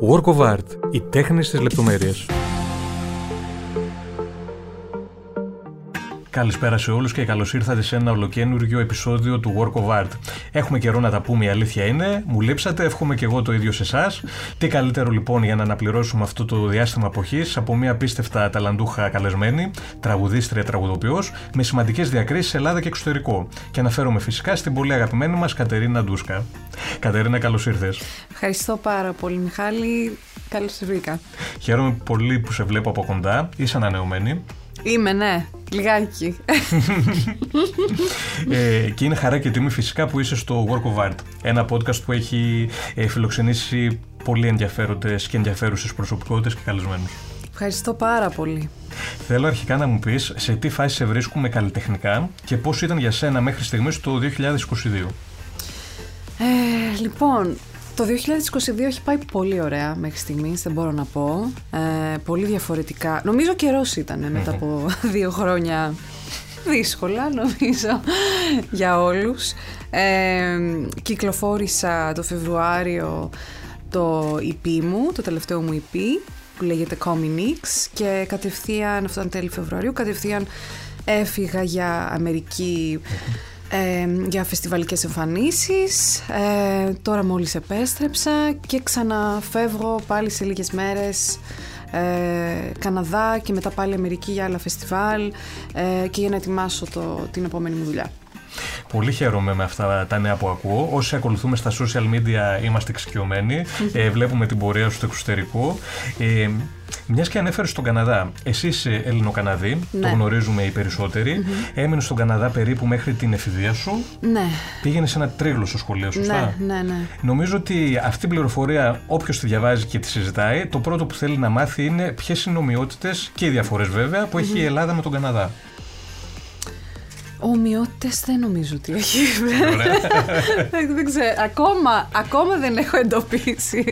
Work of Art. Οι τέχνες της λεπτομέρειας. Καλησπέρα σε όλους και καλώς ήρθατε σε ένα ολοκένουργιο επεισόδιο του Work of Art. Έχουμε καιρό να τα πούμε, η αλήθεια είναι. Μου λείψατε, εύχομαι και εγώ το ίδιο σε εσάς. Τι καλύτερο λοιπόν για να αναπληρώσουμε αυτό το διάστημα εποχή από μια απίστευτα ταλαντούχα καλεσμένη, τραγουδίστρια τραγουδοποιός, με σημαντικές διακρίσεις σε Ελλάδα και εξωτερικό. Και αναφέρομαι φυσικά στην πολύ αγαπημένη μας Κατερίνα Ντούσκα. Κατερίνα, καλώς ήρθες. Ευχαριστώ πάρα πολύ, Μιχάλη. Καλώς βρήκα. Χαίρομαι πολύ που σε βλέπω από κοντά. Είσαι ανανεωμένη. Είμαι, ναι. Λιγάκι. ε, και είναι χαρά και τιμή φυσικά που είσαι στο Work of Art. Ένα podcast που έχει ε, φιλοξενήσει πολύ ενδιαφέροντες και ενδιαφέρουσες προσωπικότητες και καλεσμένους. Ευχαριστώ πάρα πολύ. Θέλω αρχικά να μου πεις σε τι φάση σε βρίσκουμε καλλιτεχνικά και πώς ήταν για σένα μέχρι στιγμής το 2022. Ε, λοιπόν, το 2022 έχει πάει πολύ ωραία μέχρι στιγμής, δεν μπορώ να πω. Ε, πολύ διαφορετικά. Νομίζω καιρός ήταν μετά από δύο χρόνια δύσκολα, νομίζω, για όλους. Ε, κυκλοφόρησα το Φεβρουάριο το EP μου, το τελευταίο μου EP, που λέγεται Cominix και κατευθείαν, αυτό ήταν τέλη Φεβρουαρίου, κατευθείαν έφυγα για Αμερική για φεστιβαλικές εμφανίσεις. Ε, τώρα μόλις επέστρεψα και ξαναφεύγω πάλι σε λίγες μέρες ε, Καναδά και μετά πάλι Αμερική για άλλα φεστιβάλ ε, και για να ετοιμάσω το, την επόμενη μου δουλειά. Πολύ χαίρομαι με αυτά τα νέα που ακούω. Όσοι ακολουθούμε στα social media είμαστε εξοικειωμένοι. Ε, βλέπουμε την πορεία σου στο εξωτερικό. Ε, μιας και ανέφερες στον Καναδά, εσύ είσαι Ελληνοκαναδί, ναι. το γνωρίζουμε οι περισσότεροι. Mm-hmm. Έμεινε στον Καναδά περίπου μέχρι την εφηβεία σου. Ναι. Πήγαινε σε ένα τρίγλο στο σχολείο, σωστά; Ναι, ναι, ναι. Νομίζω ότι αυτή την πληροφορία, όποιος τη διαβάζει και τη συζητάει, το πρώτο που θέλει να μάθει είναι ποιες είναι οι ομοιότητες και οι διαφορές βέβαια που έχει η Ελλάδα με τον Καναδά. Ομοιότητες δεν νομίζω ότι έχει. δεν ξέρω. Ακόμα, ακόμα δεν έχω εντοπίσει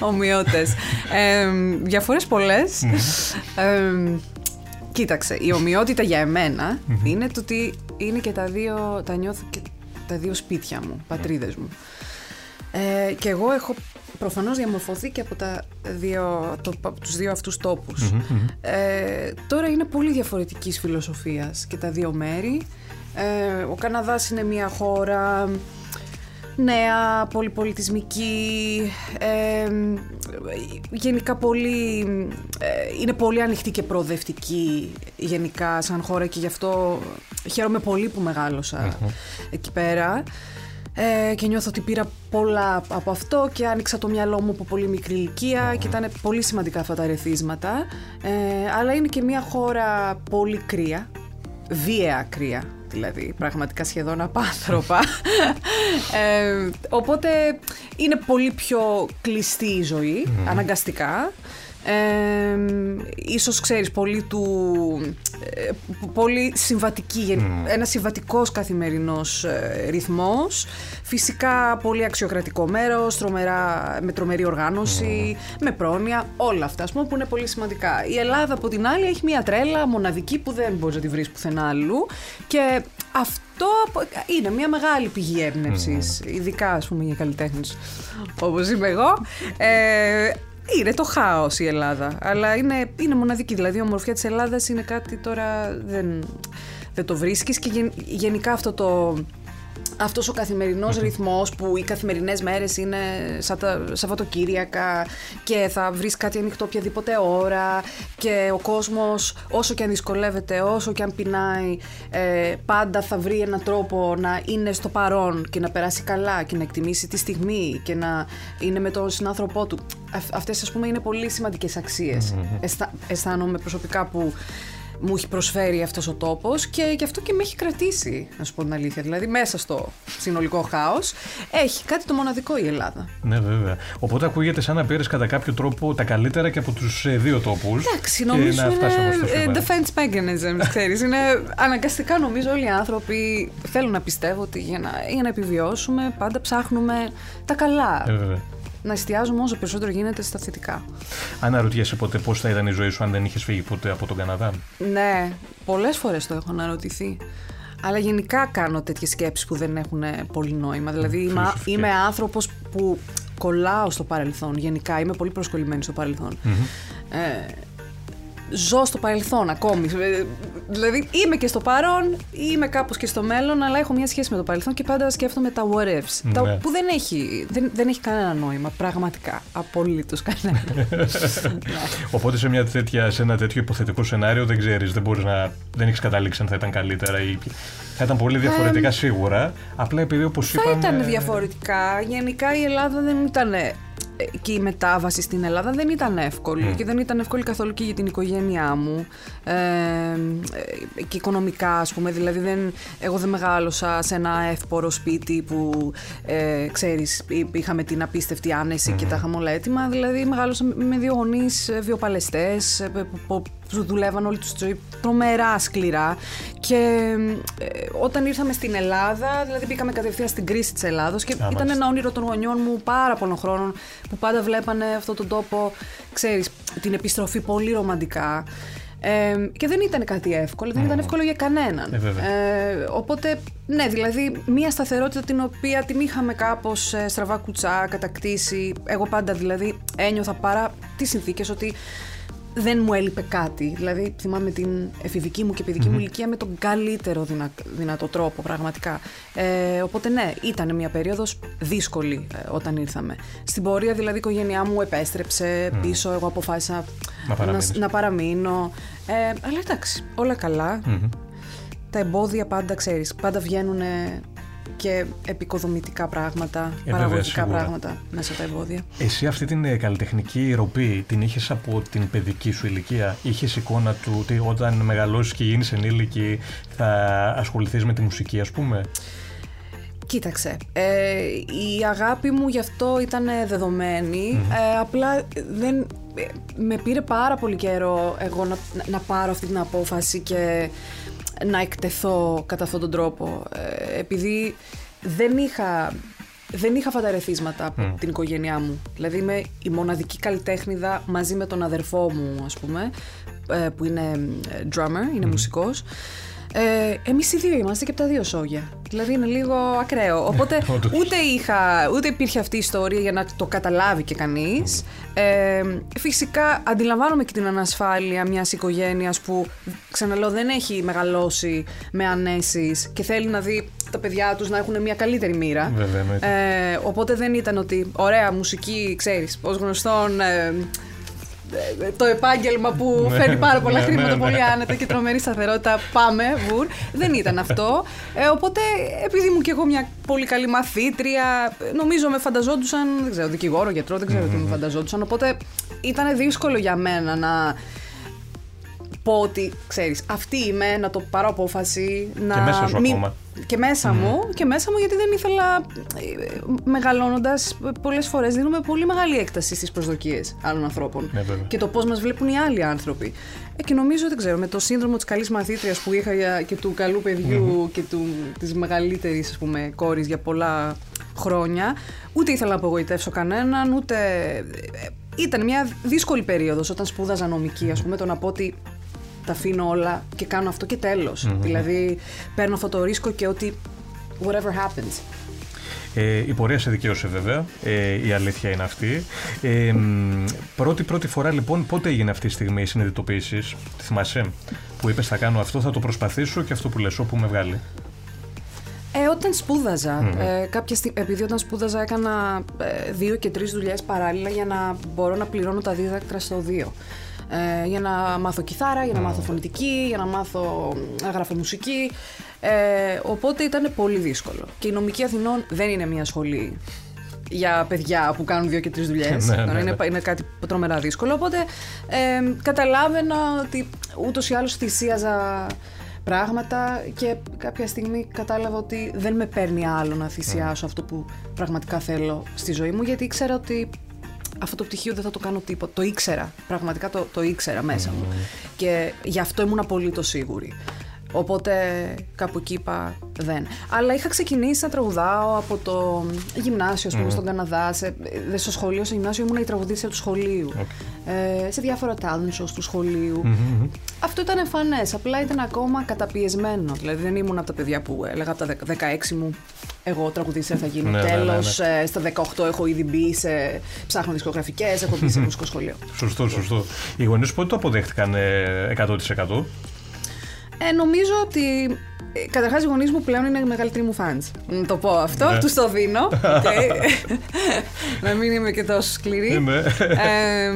ομοιότητες. Ε, Διαφορές πολλές. κοίταξε, η ομοιότητα για εμένα είναι το ότι είναι και τα δύο, τα νιώθω και τα δύο σπίτια μου, πατρίδες μου. Ε, και εγώ έχω προφανώς διαμορφωθεί και από τα δύο, το, τους δύο αυτούς Ε, τώρα είναι πολύ διαφορετικής φιλοσοφίας και τα δύο μέρη. Ε, ο Καναδάς είναι μια χώρα νέα, πολυπολιτισμική, ε, γενικά πολύ, ε, είναι πολύ ανοιχτή και προοδευτική γενικά σαν χώρα και γι' αυτό χαίρομαι πολύ που μεγαλωσα εκεί πέρα. Ε, και νιώθω ότι πήρα πολλά από αυτό και άνοιξα το μυαλό μου από πολύ μικρή και ήταν πολύ σημαντικά αυτά τα ρεθίσματα. Ε, αλλά είναι και μια χώρα πολύ κρύα, βίαια κρύα δηλαδή πραγματικά σχεδόν απάνθρωπα. ε, οπότε είναι πολύ πιο κλειστή η ζωή, αναγκαστικά. Ε, ίσως ξέρεις πολύ του ε, πολύ συμβατική ένας συμβατικός καθημερινός ε, ρυθμός. Φυσικά πολύ αξιοκρατικό μέρος τρομερά, με τρομερή οργάνωση με πρόνοια, όλα αυτά πούμε, που είναι πολύ σημαντικά. Η Ελλάδα από την άλλη έχει μια τρέλα μοναδική που δεν μπορείς να τη βρεις πουθενά αλλού και αυτό είναι μια μεγάλη πηγή έμπνευσης, ειδικά ας πούμε για καλλιτέχνες όπως είμαι εγώ. Ε, είναι το χάος η Ελλάδα. Αλλά είναι, είναι μοναδική. Δηλαδή, η ομορφιά της Ελλάδας είναι κάτι τώρα δεν, δεν το βρίσκεις και γενικά αυτό το αυτός ο καθημερινός ρυθμός που οι καθημερινές μέρες είναι σαν τα Σαββατοκύριακα και θα βρεις κάτι ανοιχτό οποιαδήποτε ώρα και ο κόσμος όσο και αν δυσκολεύεται, όσο και αν πεινάει ε, πάντα θα βρει έναν τρόπο να είναι στο παρόν και να περάσει καλά και να εκτιμήσει τη στιγμή και να είναι με τον συνάνθρωπό του. Αυτές ας πούμε είναι πολύ σημαντικές αξίες. Αισθάνομαι προσωπικά που μου έχει προσφέρει αυτός ο τόπος και γι' αυτό και με έχει κρατήσει, να σου πω την αλήθεια. Δηλαδή μέσα στο συνολικό χάος έχει κάτι το μοναδικό η Ελλάδα. Ναι βέβαια. Οπότε ακούγεται σαν να πήρες κατά κάποιο τρόπο τα καλύτερα και από τους ε, δύο τόπους. Εντάξει, νομίζω είναι ε, defense mechanism, ξέρεις. είναι αναγκαστικά νομίζω όλοι οι άνθρωποι θέλουν να πιστεύω ότι για να, για να επιβιώσουμε πάντα ψάχνουμε τα καλά. Ε, βέβαια να εστιάζουμε όσο περισσότερο γίνεται στα θετικά. Αναρωτιέσαι ποτέ πώς θα ήταν η ζωή σου αν δεν είχες φύγει ποτέ από τον Καναδά; Ναι, πολλές φορές το έχω αναρωτηθεί. Αλλά γενικά κάνω τέτοιες σκέψεις που δεν έχουν πολύ νόημα. Δηλαδή, είμαι, είμαι άνθρωπος που κολλάω στο παρελθόν. Γενικά είμαι πολύ προσκολλημένη στο παρελθον Ε, ζω στο παρελθόν ακόμη. Ε, Δηλαδή είμαι και στο παρόν, είμαι κάπως και στο μέλλον, αλλά έχω μια σχέση με το παρελθόν και πάντα σκέφτομαι τα what ifs. Τα, Ναι. που δεν έχει, δεν, δεν έχει κανένα νόημα, πραγματικά. Απολύτως κανένα. Οπότε σε, μια τέτοια, σε ένα τέτοιο υποθετικό σενάριο δεν ξέρεις, δεν μπορείς να. δεν έχεις καταλήξει αν θα ήταν καλύτερα ή. Θα ήταν πολύ διαφορετικά σίγουρα. Απλά επειδή όπως Θα είπαμε. ήταν διαφορετικά. Γενικά η Ελλάδα δεν ήταν. Ε, Και η μετάβαση στην Ελλάδα δεν ήταν εύκολη και δεν ήταν εύκολη καθόλου και για την οικογένειά μου. Ε, ε, και οικονομικά ας πούμε δηλαδή δεν, εγώ δεν μεγάλωσα σε ένα εύπορο σπίτι που ε, ξέρεις εί- είχαμε την απίστευτη άνεση και τα είχαμε όλα έτοιμα. Δηλαδή μεγάλωσα με δύο γονείς ε, βιοπαλαιστές ε, που- που που δουλεύαν όλη τους τη ζωή τρομερά σκληρά και ε, όταν ήρθαμε στην Ελλάδα, δηλαδή μπήκαμε κατευθείαν στην κρίση της Ελλάδος και ήταν μάλιστα. ένα όνειρο των γονιών μου πάρα πολλών χρόνων που πάντα βλέπανε αυτόν τον τόπο, ξέρεις, την επιστροφή πολύ ρομαντικά. Ε, και δεν ήταν κάτι εύκολο, δεν ήταν εύκολο για κανέναν. Ε, βέβαια. Ε, οπότε, ναι, δηλαδή μια σταθερότητα την οποία την είχαμε κάπως ε, στραβά κουτσά κατακτήσει. Εγώ πάντα δηλαδή ένιωθα παρά τις συνθήκες ότι δεν μου έλειπε κάτι. Δηλαδή, θυμάμαι την εφηβική μου και παιδική μου ηλικία με τον καλύτερο δυνα, δυνατό τρόπο, πραγματικά. Ε, οπότε, ναι, ήταν μια περίοδος δύσκολη ε, όταν ήρθαμε. Στην πορεία, δηλαδή, η οικογένειά μου επέστρεψε πίσω. Εγώ αποφάσισα Να να, παραμείνεις. να παραμείνω. Ε, αλλά εντάξει, όλα καλά. Μμμ. Τα εμπόδια πάντα, ξέρεις, πάντα βγαίνουν και επικοδομητικά πράγματα, Ε, παραγωγικά βέβαια, σίγουρα. πράγματα μέσα από τα εμπόδια. Εσύ αυτή την ε, καλλιτεχνική ροπή την είχες από την παιδική σου ηλικία; Είχες εικόνα του ότι όταν μεγαλώσεις και γίνεις ενήλικη θα ασχοληθείς με τη μουσική, ας πούμε; Κοίταξε, ε, η αγάπη μου γι' αυτό ήταν δεδομένη, ε, απλά δεν, ε, με πήρε πάρα πολύ καιρό εγώ να, να πάρω αυτή την απόφαση και να εκτεθώ κατά αυτόν τον τρόπο, ε, επειδή δεν είχα, δεν είχα φανταρεθίσματα από την οικογένειά μου. Δηλαδή είμαι η μοναδική καλλιτέχνηδα μαζί με τον αδερφό μου, ας πούμε, ε, που είναι ε, drummer, είναι μουσικός. Ε, Εμείς οι δύο είμαστε και από τα δύο σόγια. Δηλαδή είναι λίγο ακραίο. Οπότε Όντως. ούτε, είχα, ούτε υπήρχε αυτή η ιστορία για να το καταλάβει και κανείς. Ε, φυσικά αντιλαμβάνομαι και την ανασφάλεια μιας οικογένειας που, ξαναλέω, δεν έχει μεγαλώσει με ανέσεις και θέλει να δει τα παιδιά τους να έχουν μια καλύτερη μοίρα. Βέβαια, εννοείται. Ε, οπότε δεν ήταν ότι ωραία μουσική, ξέρεις, ως γνωστόν ε, ε, το επάγγελμα που Ναι, φέρνει πάρα πολλά ναι, χρήματα, ναι, ναι. πολύ άνετα και τρομερή σταθερότητα, πάμε, βουρ. Δεν ήταν αυτό. Ε, οπότε, επειδή ήμουν και εγώ μια πολύ καλή μαθήτρια, νομίζω με φανταζόντουσαν, δεν ξέρω, δικηγόρο, γιατρό, δεν ξέρω τι με φανταζόντουσαν. Οπότε ήταν δύσκολο για μένα να πω ότι, ξέρεις, αυτή είμαι, να το πάρω απόφαση, να... Και μέσα σου μην- ακόμα. Και μέσα μου, και μέσα μου γιατί δεν ήθελα, ε, μεγαλώνοντας, πολλές φορές δίνουμε πολύ μεγάλη έκταση στις προσδοκίες άλλων ανθρώπων. Ναι, βέβαια. και το πώς μας βλέπουν οι άλλοι άνθρωποι. Ε, και νομίζω, δεν ξέρω, με το σύνδρομο της καλής μαθήτριας που είχα για- και του καλού παιδιού και του, της μεγαλύτερης, ας πούμε, κόρης για πολλά χρόνια, ούτε ήθελα να απογοητεύσω κανέναν, ούτε... ε, Ήταν μια δύσκολη περίοδος όταν σπούδαζα νομική, ας πούμε, το να πω ότι τα αφήνω όλα και κάνω αυτό και τέλος. Δηλαδή, παίρνω αυτό το ρίσκο και ότι whatever happens. Ε, η πορεία σε δικαίωσε βέβαια, ε, η αλήθεια είναι αυτή. Ε, μ, πρώτη, πρώτη φορά λοιπόν, πότε έγινε αυτή η στιγμή η συνειδητοποίησης, τη θυμάσαι, που είπες θα κάνω αυτό, θα το προσπαθήσω και αυτό που λες, όπου με βγάλει. Ε, όταν σπούδαζα, ε, κάποια στι... επειδή όταν σπούδαζα έκανα ε, δύο και τρεις δουλειές παράλληλα για να μπορώ να πληρώνω τα δίδακτρα στο δύο. Ε, για να μάθω κιθάρα, για να μάθω φωνητική, για να μάθω να γράφω μουσική. Ε, οπότε ήταν πολύ δύσκολο. Και η νομική Αθηνών δεν είναι μια σχολή για παιδιά που κάνουν δύο και τρεις δουλειές. Ναι, ναι, Τώρα ναι. είναι, είναι κάτι τρομερά δύσκολο. Οπότε ε, καταλάβαινα ότι ούτως ή άλλως θυσίαζα πράγματα και κάποια στιγμή κατάλαβα ότι δεν με παίρνει άλλο να θυσιάσω αυτό που πραγματικά θέλω στη ζωή μου γιατί ήξερα ότι αυτό το πτυχίο δεν θα το κάνω τίποτα. Το ήξερα. Πραγματικά το, το ήξερα μέσα μου. Και γι' αυτό ήμουν απολύτως σίγουρη. Οπότε κάπου εκεί είπα δεν. Αλλά είχα ξεκινήσει να τραγουδάω από το γυμνάσιο, ας πούμε, στον Καναδά. Σε, δε- στο σχολείο, στο γυμνάσιο ήμουν η τραγουδίστρια του σχολείου. Ε, σε διάφορα talent shows του σχολείου. Αυτό ήταν εμφανές. Απλά ήταν ακόμα καταπιεσμένο. Δηλαδή δεν ήμουν από τα παιδιά που έλεγα από τα 16 μου εγώ τραγουδίστρια θα γίνω. Ναι, ναι, ναι, Τέλος, ναι. ε, στα 18 έχω ήδη μπει σε. ψάχνω δισκογραφικές, έχω μπει σε μουσικό σχολείο. Σωστό, σωστό. Οι γονείς πότε το αποδέχτηκαν ε, 100%. Ε, νομίζω ότι. Καταρχάς, οι γονείς μου πλέον είναι οι μεγαλύτεροι μου fans. Να το πω αυτό, Ναι. τους το δίνω. οκ. να μην είμαι και τόσο σκληρή. Ναι. Ε,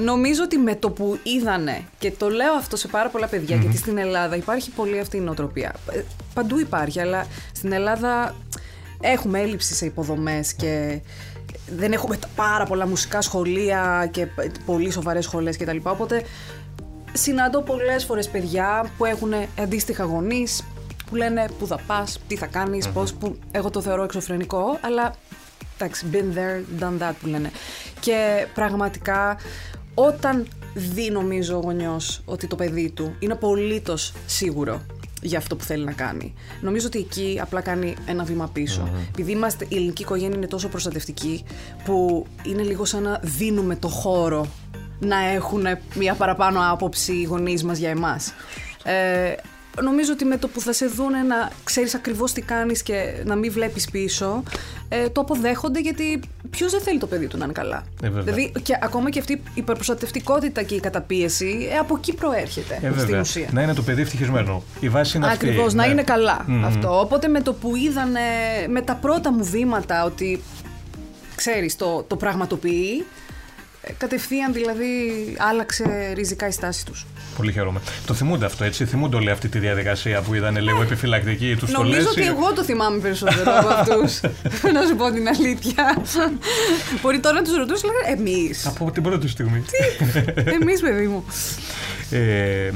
νομίζω ότι με το που είδανε, και το λέω αυτό σε πάρα πολλά παιδιά, γιατί στην Ελλάδα υπάρχει πολύ αυτή η νοοτροπία. Ε, Παντού υπάρχει, αλλά στην Ελλάδα έχουμε έλλειψη σε υποδομές και δεν έχουμε τα πάρα πολλά μουσικά σχολεία και π- πολύ σοβαρές σχολές κτλ. Οπότε συναντώ πολλές φορές παιδιά που έχουν αντίστοιχα γονείς που λένε πού θα πας, τι θα κάνεις, πώς, που εγώ το θεωρώ εξωφρενικό, αλλά εντάξει, been there, done that που λένε. Και πραγματικά όταν δει νομίζω ο γονιός ότι το παιδί του είναι απολύτως σίγουρο για αυτό που θέλει να κάνει. Νομίζω ότι εκεί απλά κάνει ένα βήμα πίσω. Επειδή είμαστε, η ελληνική οικογένεια είναι τόσο προστατευτική που είναι λίγο σαν να δίνουμε το χώρο να έχουν μια παραπάνω άποψη οι γονείς μας για εμάς. Ε, νομίζω ότι με το που θα σε δούνε να ξέρεις ακριβώς τι κάνεις και να μην βλέπεις πίσω, ε, το αποδέχονται γιατί ποιος δεν θέλει το παιδί του να είναι καλά. Ε, βέβαια. δηλαδή και ακόμα και αυτή η υπερπροστατευτικότητα και η καταπίεση ε, από εκεί προέρχεται Ε, στην βέβαια. ουσία. Να είναι το παιδί ευτυχισμένο. Η βάση είναι αυτή. Ακριβώς, να ναι. είναι καλά Μμμ. αυτό. Οπότε με το που είδανε με τα πρώτα μου βήματα ότι ξέρεις το, το πραγματοποιεί, ε, κατευθείαν δηλαδή άλλαξε ριζικά η στάση τους. Πολύ χαίρομαι. Το θυμούνται αυτό, έτσι; Θυμούνται όλη αυτή τη διαδικασία που ήταν λίγο επιφυλακτική. Τους το Νομίζω λες, ότι ή- εγώ το θυμάμαι περισσότερο από αυτούς, να σου πω την αλήθεια. Μπορεί τώρα να τους ρωτήσω, λέγανε εμείς. Από την πρώτη στιγμή. εμείς παιδί μου. ε,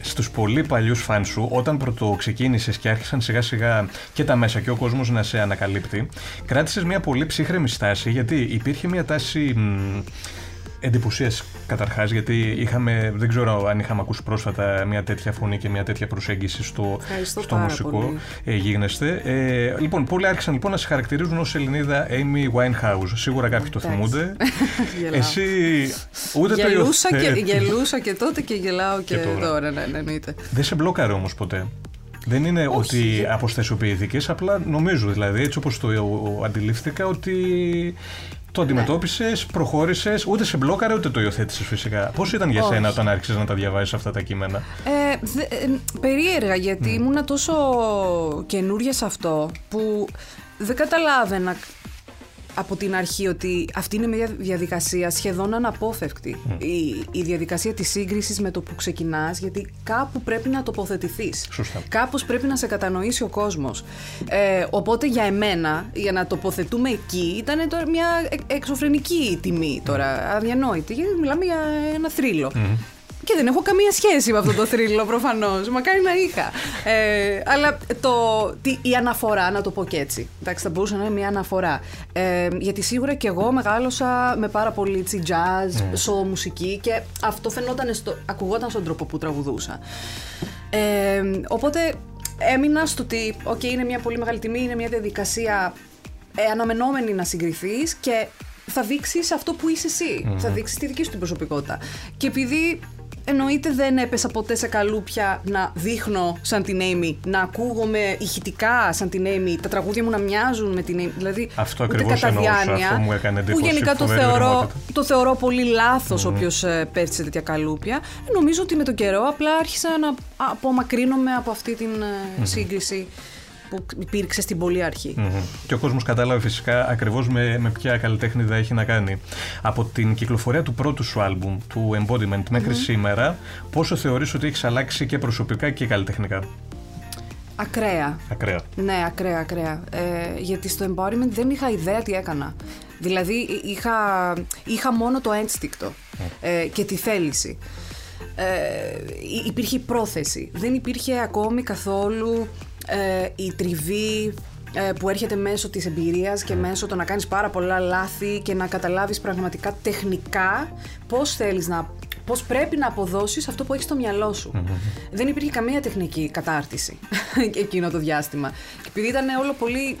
στους πολύ παλιούς φαν σου, όταν πρώτο ξεκίνησες και άρχισαν σιγά σιγά και τα μέσα και ο κόσμος να σε ανακαλύπτει, κράτησες μια πολύ ψύχρεμη στάση γιατί υπήρχε μια τάση μ, εντυπωσίας καταρχάς γιατί είχαμε, δεν ξέρω αν είχαμε ακούσει πρόσφατα μια τέτοια φωνή και μια τέτοια προσέγγιση στο, Ευχαριστώ στο πάρα μουσικό πολύ. ε, γίγνεσθε. Ε, λοιπόν, πολλοί άρχισαν λοιπόν να σε χαρακτηρίζουν ως Ελληνίδα Amy Winehouse. Σίγουρα κάποιοι το Εντάξει. θυμούνται. Γελάω. Εσύ ούτε Γελούσα το και, υιοθέτεις. γελούσα και τότε και γελάω και, Και τώρα. τώρα, ναι, ναι, εννοείται. Δεν σε μπλόκαρε όμως ποτέ. Δεν είναι Όχι. ότι αποστασιοποιηθήκες, απλά νομίζω δηλαδή έτσι όπως το αντιλήφθηκα ότι το αντιμετώπισες, προχώρησες, ούτε σε μπλόκαρε ούτε το υιοθέτησες φυσικά. Πώς ήταν για Όχι. σένα όταν άρχισες να τα διαβάζεις αυτά τα κείμενα; Ε, δε- ε, περίεργα γιατί ήμουνα τόσο καινούρια σε αυτό που δεν καταλάβαινα από την αρχή ότι αυτή είναι μια διαδικασία σχεδόν αναπόφευκτη. Η, η διαδικασία της σύγκρισης με το που ξεκινάς, γιατί κάπου πρέπει να τοποθετηθείς. Σωστά. Κάπως πρέπει να σε κατανοήσει ο κόσμος. Ε, οπότε για εμένα, για να τοποθετούμε εκεί, ήταν τώρα μια ε- εξωφρενική τιμή τώρα, αδιανόητη. Γιατί μιλάμε για ένα θρύλο. Και δεν έχω καμία σχέση με αυτό το θρύλο προφανώς. Μακάρι να είχα. Ε, αλλά το, τι, η αναφορά, να το πω και έτσι. Εντάξει, θα μπορούσε να είναι μια αναφορά. Ε, γιατί σίγουρα και εγώ μεγάλωσα με πάρα πολύ έτσι, jazz, soul μουσική και αυτό φαινόταν στο, ακουγόταν στον τρόπο που τραγουδούσα. Ε, οπότε έμεινα στο ότι, οκ, είναι μια πολύ μεγάλη τιμή, είναι μια διαδικασία ε, αναμενόμενη να συγκριθείς και θα δείξεις αυτό που είσαι εσύ. Θα δείξεις τη δική σου την προσωπικότητα. Και επειδή εννοείται δεν έπεσα ποτέ σε καλούπια να δείχνω σαν την Amy, να ακούγομαι ηχητικά σαν την Amy, τα τραγούδια μου να μοιάζουν με την Amy. Δηλαδή, Αυτό ούτε ακριβώς κατά εννοούσα, διάνοια, αυτό μου έκανε Που εντύπωση, γενικά το φοβερή θεωρώ, ωριμότητα. το θεωρώ πολύ λάθος όποιος ε, πέφτει σε τέτοια καλούπια. Ε, νομίζω ότι με τον καιρό απλά άρχισα να απομακρύνομαι από αυτή την ε, σύγκριση που υπήρξε στην πολύ αρχή. Μμμ. Και ο κόσμος κατάλαβε φυσικά ακριβώς με, με ποια καλλιτέχνηδα έχει να κάνει. Από την κυκλοφορία του πρώτου σου άλμπουμ, του Embodiment, μέχρι σήμερα, πόσο θεωρείς ότι έχεις αλλάξει και προσωπικά και καλλιτεχνικά; Ακραία. Ακραία. Ναι, ακραία, ακραία. Ε, γιατί στο embodiment δεν είχα ιδέα τι έκανα. Δηλαδή είχα, είχα μόνο το ένστικτο ε, και τη θέληση. Ε, υ- υπήρχε η πρόθεση. Δεν υπήρχε ακόμη καθόλου ε, η τριβή ε, που έρχεται μέσω της εμπειρίας και μέσω το να κάνεις πάρα πολλά λάθη και να καταλάβεις πραγματικά τεχνικά πώς θέλεις να πώς πρέπει να αποδώσεις αυτό που έχεις στο μυαλό σου. Δεν υπήρχε καμία τεχνική κατάρτιση εκείνο το διάστημα. Και επειδή ήταν όλο πολύ...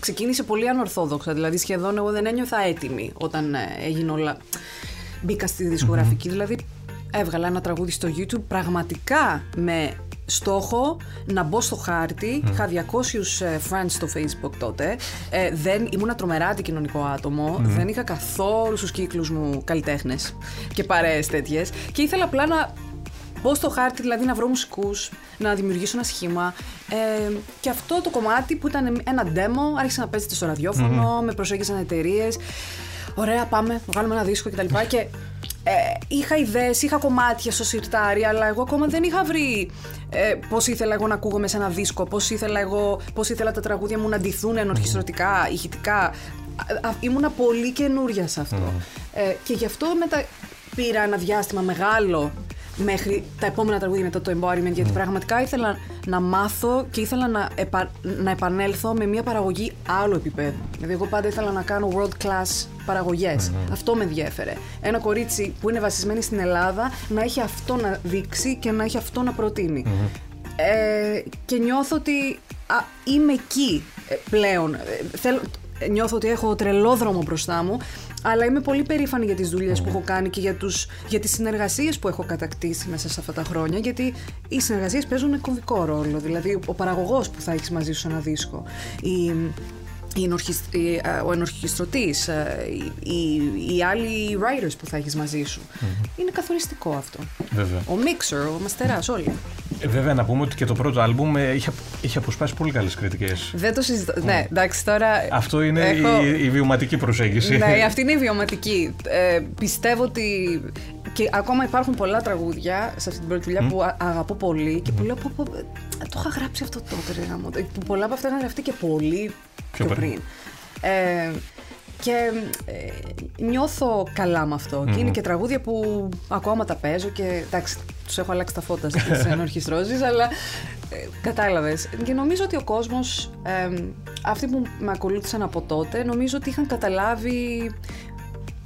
Ξεκίνησε πολύ ανορθόδοξα, δηλαδή σχεδόν εγώ δεν ένιωθα έτοιμη όταν ε, έγινε όλα... Μπήκα στη δισκογραφικη δηλαδή έβγαλα ένα τραγούδι στο YouTube πραγματικά με στόχο να μπω στο χάρτη. Είχα 200 ε, friends στο facebook τότε. Ε, δεν, ήμουν τρομερά αντικοινωνικό άτομο. Δεν είχα καθόλου στους κύκλους μου καλλιτέχνες και παρέες τέτοιες. Και ήθελα απλά να μπω στο χάρτη, δηλαδή να βρω μουσικούς, να δημιουργήσω ένα σχήμα. Ε, και αυτό το κομμάτι που ήταν ένα demo, άρχισε να παίζεται στο ραδιόφωνο, με προσέγγισαν εταιρείες. Ωραία, πάμε, βγάλουμε ένα δίσκο κτλ. Και, και ε, είχα ιδέες, είχα κομμάτια στο σιρτάρι, αλλά εγώ ακόμα δεν είχα βρει ε, πώς ήθελα εγώ να ακούγομαι σε ένα δίσκο, πώς ήθελα, εγώ, πώς ήθελα τα τραγούδια μου να ντυθούν ενορχιστρωτικά, ηχητικά. Ήμουνα πολύ καινούρια σε αυτό. Ε, και γι' αυτό μετά πήρα ένα διάστημα μεγάλο μέχρι τα επόμενα τραγούδια μετά το embodiment, γιατί πραγματικά ήθελα να μάθω και ήθελα να, να επανέλθω με μια παραγωγή άλλο επίπεδο. Δηλαδή, εγώ πάντα ήθελα να κάνω world class παραγωγέ. Αυτό με ενδιέφερε. Ένα κορίτσι που είναι βασισμένη στην Ελλάδα να έχει αυτό να δείξει και να έχει αυτό να προτεινει Ε, και νιώθω ότι α, είμαι εκεί ε, πλέον. Ε, θέλω, νιώθω ότι έχω τρελό δρόμο μπροστά μου αλλά είμαι πολύ περήφανη για τις δουλειές που έχω κάνει και για, τους, για τις συνεργασίες που έχω κατακτήσει μέσα σε αυτά τα χρόνια, γιατί οι συνεργασίες παίζουν κομβικό ρόλο. Δηλαδή, ο παραγωγός που θα έχεις μαζί σου ένα δίσκο, η, ο ενορχιστρωτής, οι, οι άλλοι writers που θα έχεις μαζί σου. Είναι καθοριστικό αυτό. Βέβαια. Ο mixer, ο μαστεράς, όλοι. Ε, βέβαια, να πούμε ότι και το πρώτο άλμπουμ ε, είχε, είχε αποσπάσει πολύ καλές κριτικές. Δεν το συζητώ. Ναι, εντάξει, τώρα. Αυτό είναι έχω... η, η βιωματική προσέγγιση. Ναι, αυτή είναι η βιωματική. Ε, πιστεύω ότι. Και ακόμα υπάρχουν πολλά τραγούδια σε αυτή την πρώτη δουλειά mm. που αγαπώ πολύ και που λέω. Πω, πω, το είχα γράψει αυτό τότε, ρε, Πολλά από αυτά είχαν γραφτεί και πολύ πιο, πριν. πριν. Ε, και ε, νιώθω καλά με αυτό. Mm-hmm. Και είναι και τραγούδια που ακόμα τα παίζω και εντάξει, τους έχω αλλάξει τα φώτα στις ενορχιστρώσεις, αλλά ε, κατάλαβες. Και νομίζω ότι ο κόσμος, ε, αυτοί που με ακολούθησαν από τότε, νομίζω ότι είχαν καταλάβει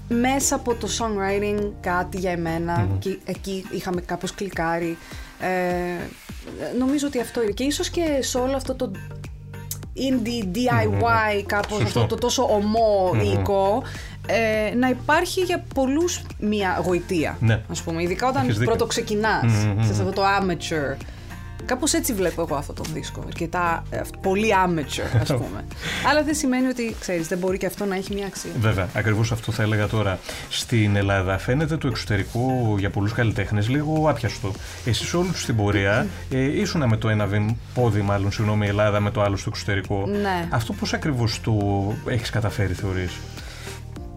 μέσα από το songwriting κάτι για εμένα mm-hmm. και εκεί είχαμε κάπως κλικάρει. Ε, νομίζω ότι αυτό είναι. Και ίσως και σε όλο αυτό το indie, DIY, κάπως αυτό το τόσο ομό οίκο, ε, να υπάρχει για πολλούς μια γοητεία, ναι. ας πούμε. Ειδικά όταν πρώτο ξεκινάς, σε αυτό το amateur Κάπως έτσι βλέπω εγώ αυτό το δίσκο. Αρκετά ε, πολύ amateur, ας πούμε. Αλλά δεν σημαίνει ότι ξέρεις, δεν μπορεί και αυτό να έχει μια αξία. Βέβαια, ακριβώς αυτό θα έλεγα τώρα. Στην Ελλάδα φαίνεται το εξωτερικό για πολλούς καλλιτέχνες λίγο άπιαστο. Εσείς όλους στην πορεία ε, ήσουν με το ένα πόδι, μάλλον συγγνώμη, η Ελλάδα με το άλλο στο εξωτερικό. Ναι. Αυτό πώς ακριβώς το έχεις καταφέρει, θεωρείς;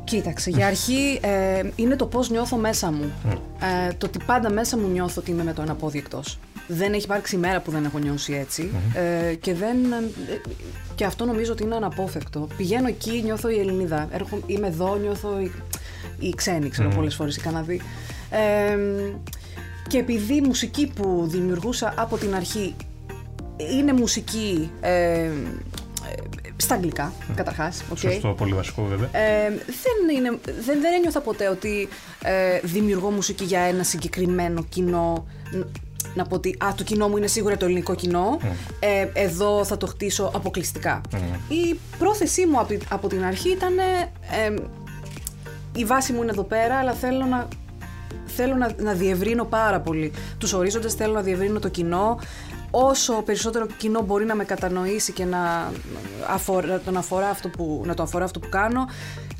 Κοίταξε, για αρχή ε, είναι το πώς νιώθω μέσα μου. Ε, το ότι πάντα μέσα μου νιώθω ότι είμαι με το ένα πόδι εκτός. Δεν έχει υπάρξει μέρα που δεν έχω νιώσει ε, και, δεν, ε, και αυτό νομίζω ότι είναι αναπόφευκτο. Πηγαίνω εκεί, νιώθω η Ελληνίδα. Έρχο, είμαι εδώ, νιώθω η, η ξένη, ξέρω mm. πολλές φορές, η Καναδή. Ε, και επειδή η μουσική που δημιουργούσα από την αρχή είναι μουσική ε, στα αγγλικά, mm. καταρχάς. Okay. Σωστό, πολύ βασικό βέβαια. Ε, δεν, είναι, δεν, δεν ένιωθα ποτέ ότι ε, δημιουργώ μουσική για ένα συγκεκριμένο κοινό. Να πω ότι α, το κοινό μου είναι σίγουρα το ελληνικό κοινό. Mm. Ε, εδώ θα το χτίσω αποκλειστικά. Mm. Η πρόθεσή μου από, από την αρχή ήταν. Ε, η βάση μου είναι εδώ πέρα, αλλά θέλω να θέλω να, να διευρύνω πάρα πολύ τους ορίζοντες, θέλω να διευρύνω το κοινό, όσο περισσότερο κοινό μπορεί να με κατανοήσει και να, αφορά, τον αφορά αυτό που, να το αφορά αυτό που κάνω,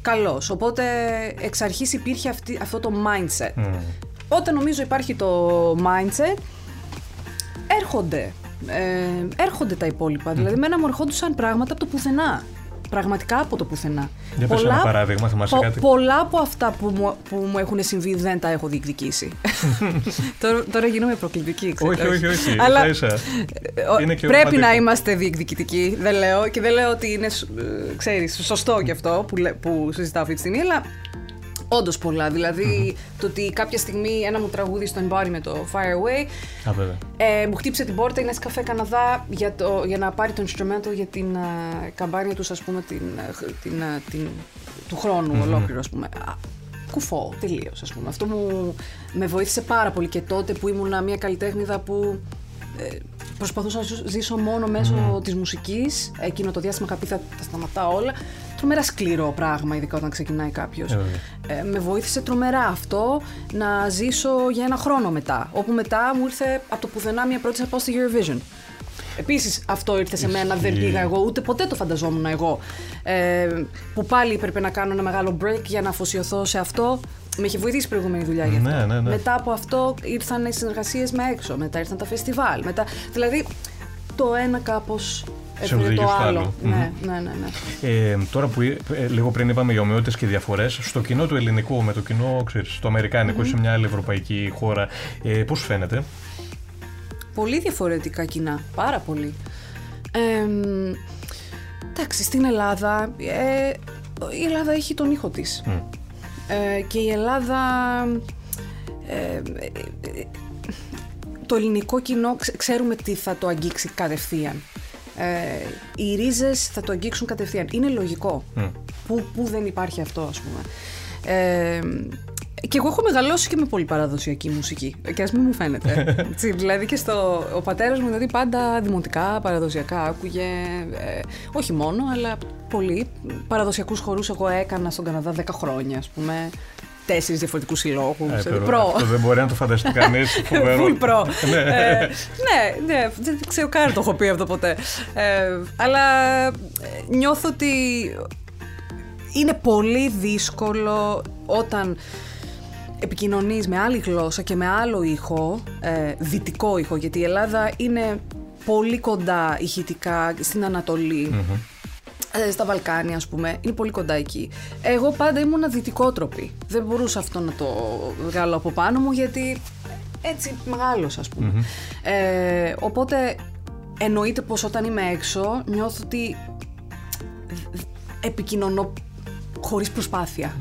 καλώς. Οπότε εξ αρχής υπήρχε αυτή, αυτό το mindset. Mm. Όταν νομίζω υπάρχει το mindset, έρχονται. Ε, έρχονται τα υπόλοιπα. Mm. Δηλαδή, μένα μου ερχόντουσαν πράγματα από το πουθενά πραγματικά από το πουθενά. Για πες πολλά, ένα παράδειγμα, θυμάσαι κάτι. Πολλά από αυτά που μου, που μου έχουν συμβεί δεν τα έχω διεκδικήσει. τώρα, τώρα γίνομαι προκλητική, ξέρω. Όχι, όχι, όχι. Αλλά είναι και πρέπει να είμαστε διεκδικητικοί, δεν λέω. Και δεν λέω ότι είναι, ε, ξέρεις, σωστό και αυτό που, που συζητάω αυτή τη στιγμή, αλλά Όντως πολλά. Δηλαδή, το ότι κάποια στιγμή ένα μου τραγούδι στο Embody με το Fire Away. ε, μου χτύπησε την πόρτα, είναι καφέ Καναδά για, το, για να πάρει το instrumental για την uh, καμπάνια τους, ας πούμε, την, την, την, του χρόνου mm-hmm. ολόκληρο, ας πούμε. Κουφό, τελείως, ας πούμε. Αυτό μου με βοήθησε πάρα πολύ και τότε που ήμουν μια καλλιτέχνηδα που ε, προσπαθούσα να ζήσω μόνο μέσω mm. της μουσικής. Εκείνο το διάστημα είχα πει θα, θα σταματάω όλα. Τρομερά σκληρό πράγμα, ειδικά όταν ξεκινάει κάποιος. Ε, με βοήθησε τρομερά αυτό να ζήσω για ένα χρόνο μετά. Όπου μετά μου ήρθε από το πουθενά μια πρώτη να πάω στη Eurovision. Επίσης αυτό ήρθε σε μένα, δεν πήγα εγώ, ούτε ποτέ το φανταζόμουν εγώ. Ε, που πάλι έπρεπε να κάνω ένα μεγάλο break για να αφοσιωθώ σε αυτό. Με είχε βοηθήσει η προηγούμενη δουλειά γι' αυτό. Ναι, ναι, ναι. Μετά από αυτό ήρθαν οι συνεργασίες με έξω, μετά ήρθαν τα φεστιβάλ. Μετά... Δηλαδή το ένα κάπως έφερε το άλλο. Ναι, ναι, ναι, ναι. Ε, τώρα που ε, λίγο πριν είπαμε για ομοιότητες και διαφορές, στο κοινό του ελληνικού με το κοινό ξέρεις, το αμερικανικο σε μια άλλη ευρωπαϊκή χώρα, ε, πώς φαίνεται; Πολύ διαφορετικά κοινά. Πάρα πολύ. Ε, εντάξει, στην Ελλάδα. Ε, η Ελλάδα έχει τον ήχο της. Ε, και η Ελλάδα... Ε, το ελληνικό κοινό ξέρουμε τι θα το αγγίξει κατευθείαν. Ε, οι ρίζες θα το αγγίξουν κατευθείαν. Είναι λογικό. Που, που δεν υπάρχει αυτό ας πούμε. Ε, και εγώ έχω μεγαλώσει και με πολύ παραδοσιακή μουσική. Και ας μην μου φαίνεται. δηλαδή και στο. Ο πατέρας μου δηλαδή πάντα δημοτικά, παραδοσιακά άκουγε. Ε, όχι μόνο, αλλά πολύ. Παραδοσιακούς χορούς εγώ έκανα στον Καναδά 10 χρόνια, ας πούμε. Τέσσερις διαφορετικούς συλλόγους. Ε, προ. Αυτό δεν μπορεί να το φανταστεί κανείς. Φουλ προ. ναι. Ε, ναι, ναι, δεν ξέρω καν το έχω πει αυτό ποτέ. Ε, αλλά ε, νιώθω ότι είναι πολύ δύσκολο όταν επικοινωνείς με άλλη γλώσσα και με άλλο ήχο, ε, δυτικό ήχο, γιατί η Ελλάδα είναι πολύ κοντά ηχητικά στην ανατολη ε, στα Βαλκάνια, ας πούμε, είναι πολύ κοντά εκεί. Εγώ πάντα ήμουν δυτικότροπη. Δεν μπορούσα αυτό να το βγάλω από πάνω μου, γιατί έτσι μεγάλος, ας πούμε. Ε, οπότε, εννοείται πως όταν είμαι έξω, νιώθω ότι επικοινωνώ χωρίς προσπάθεια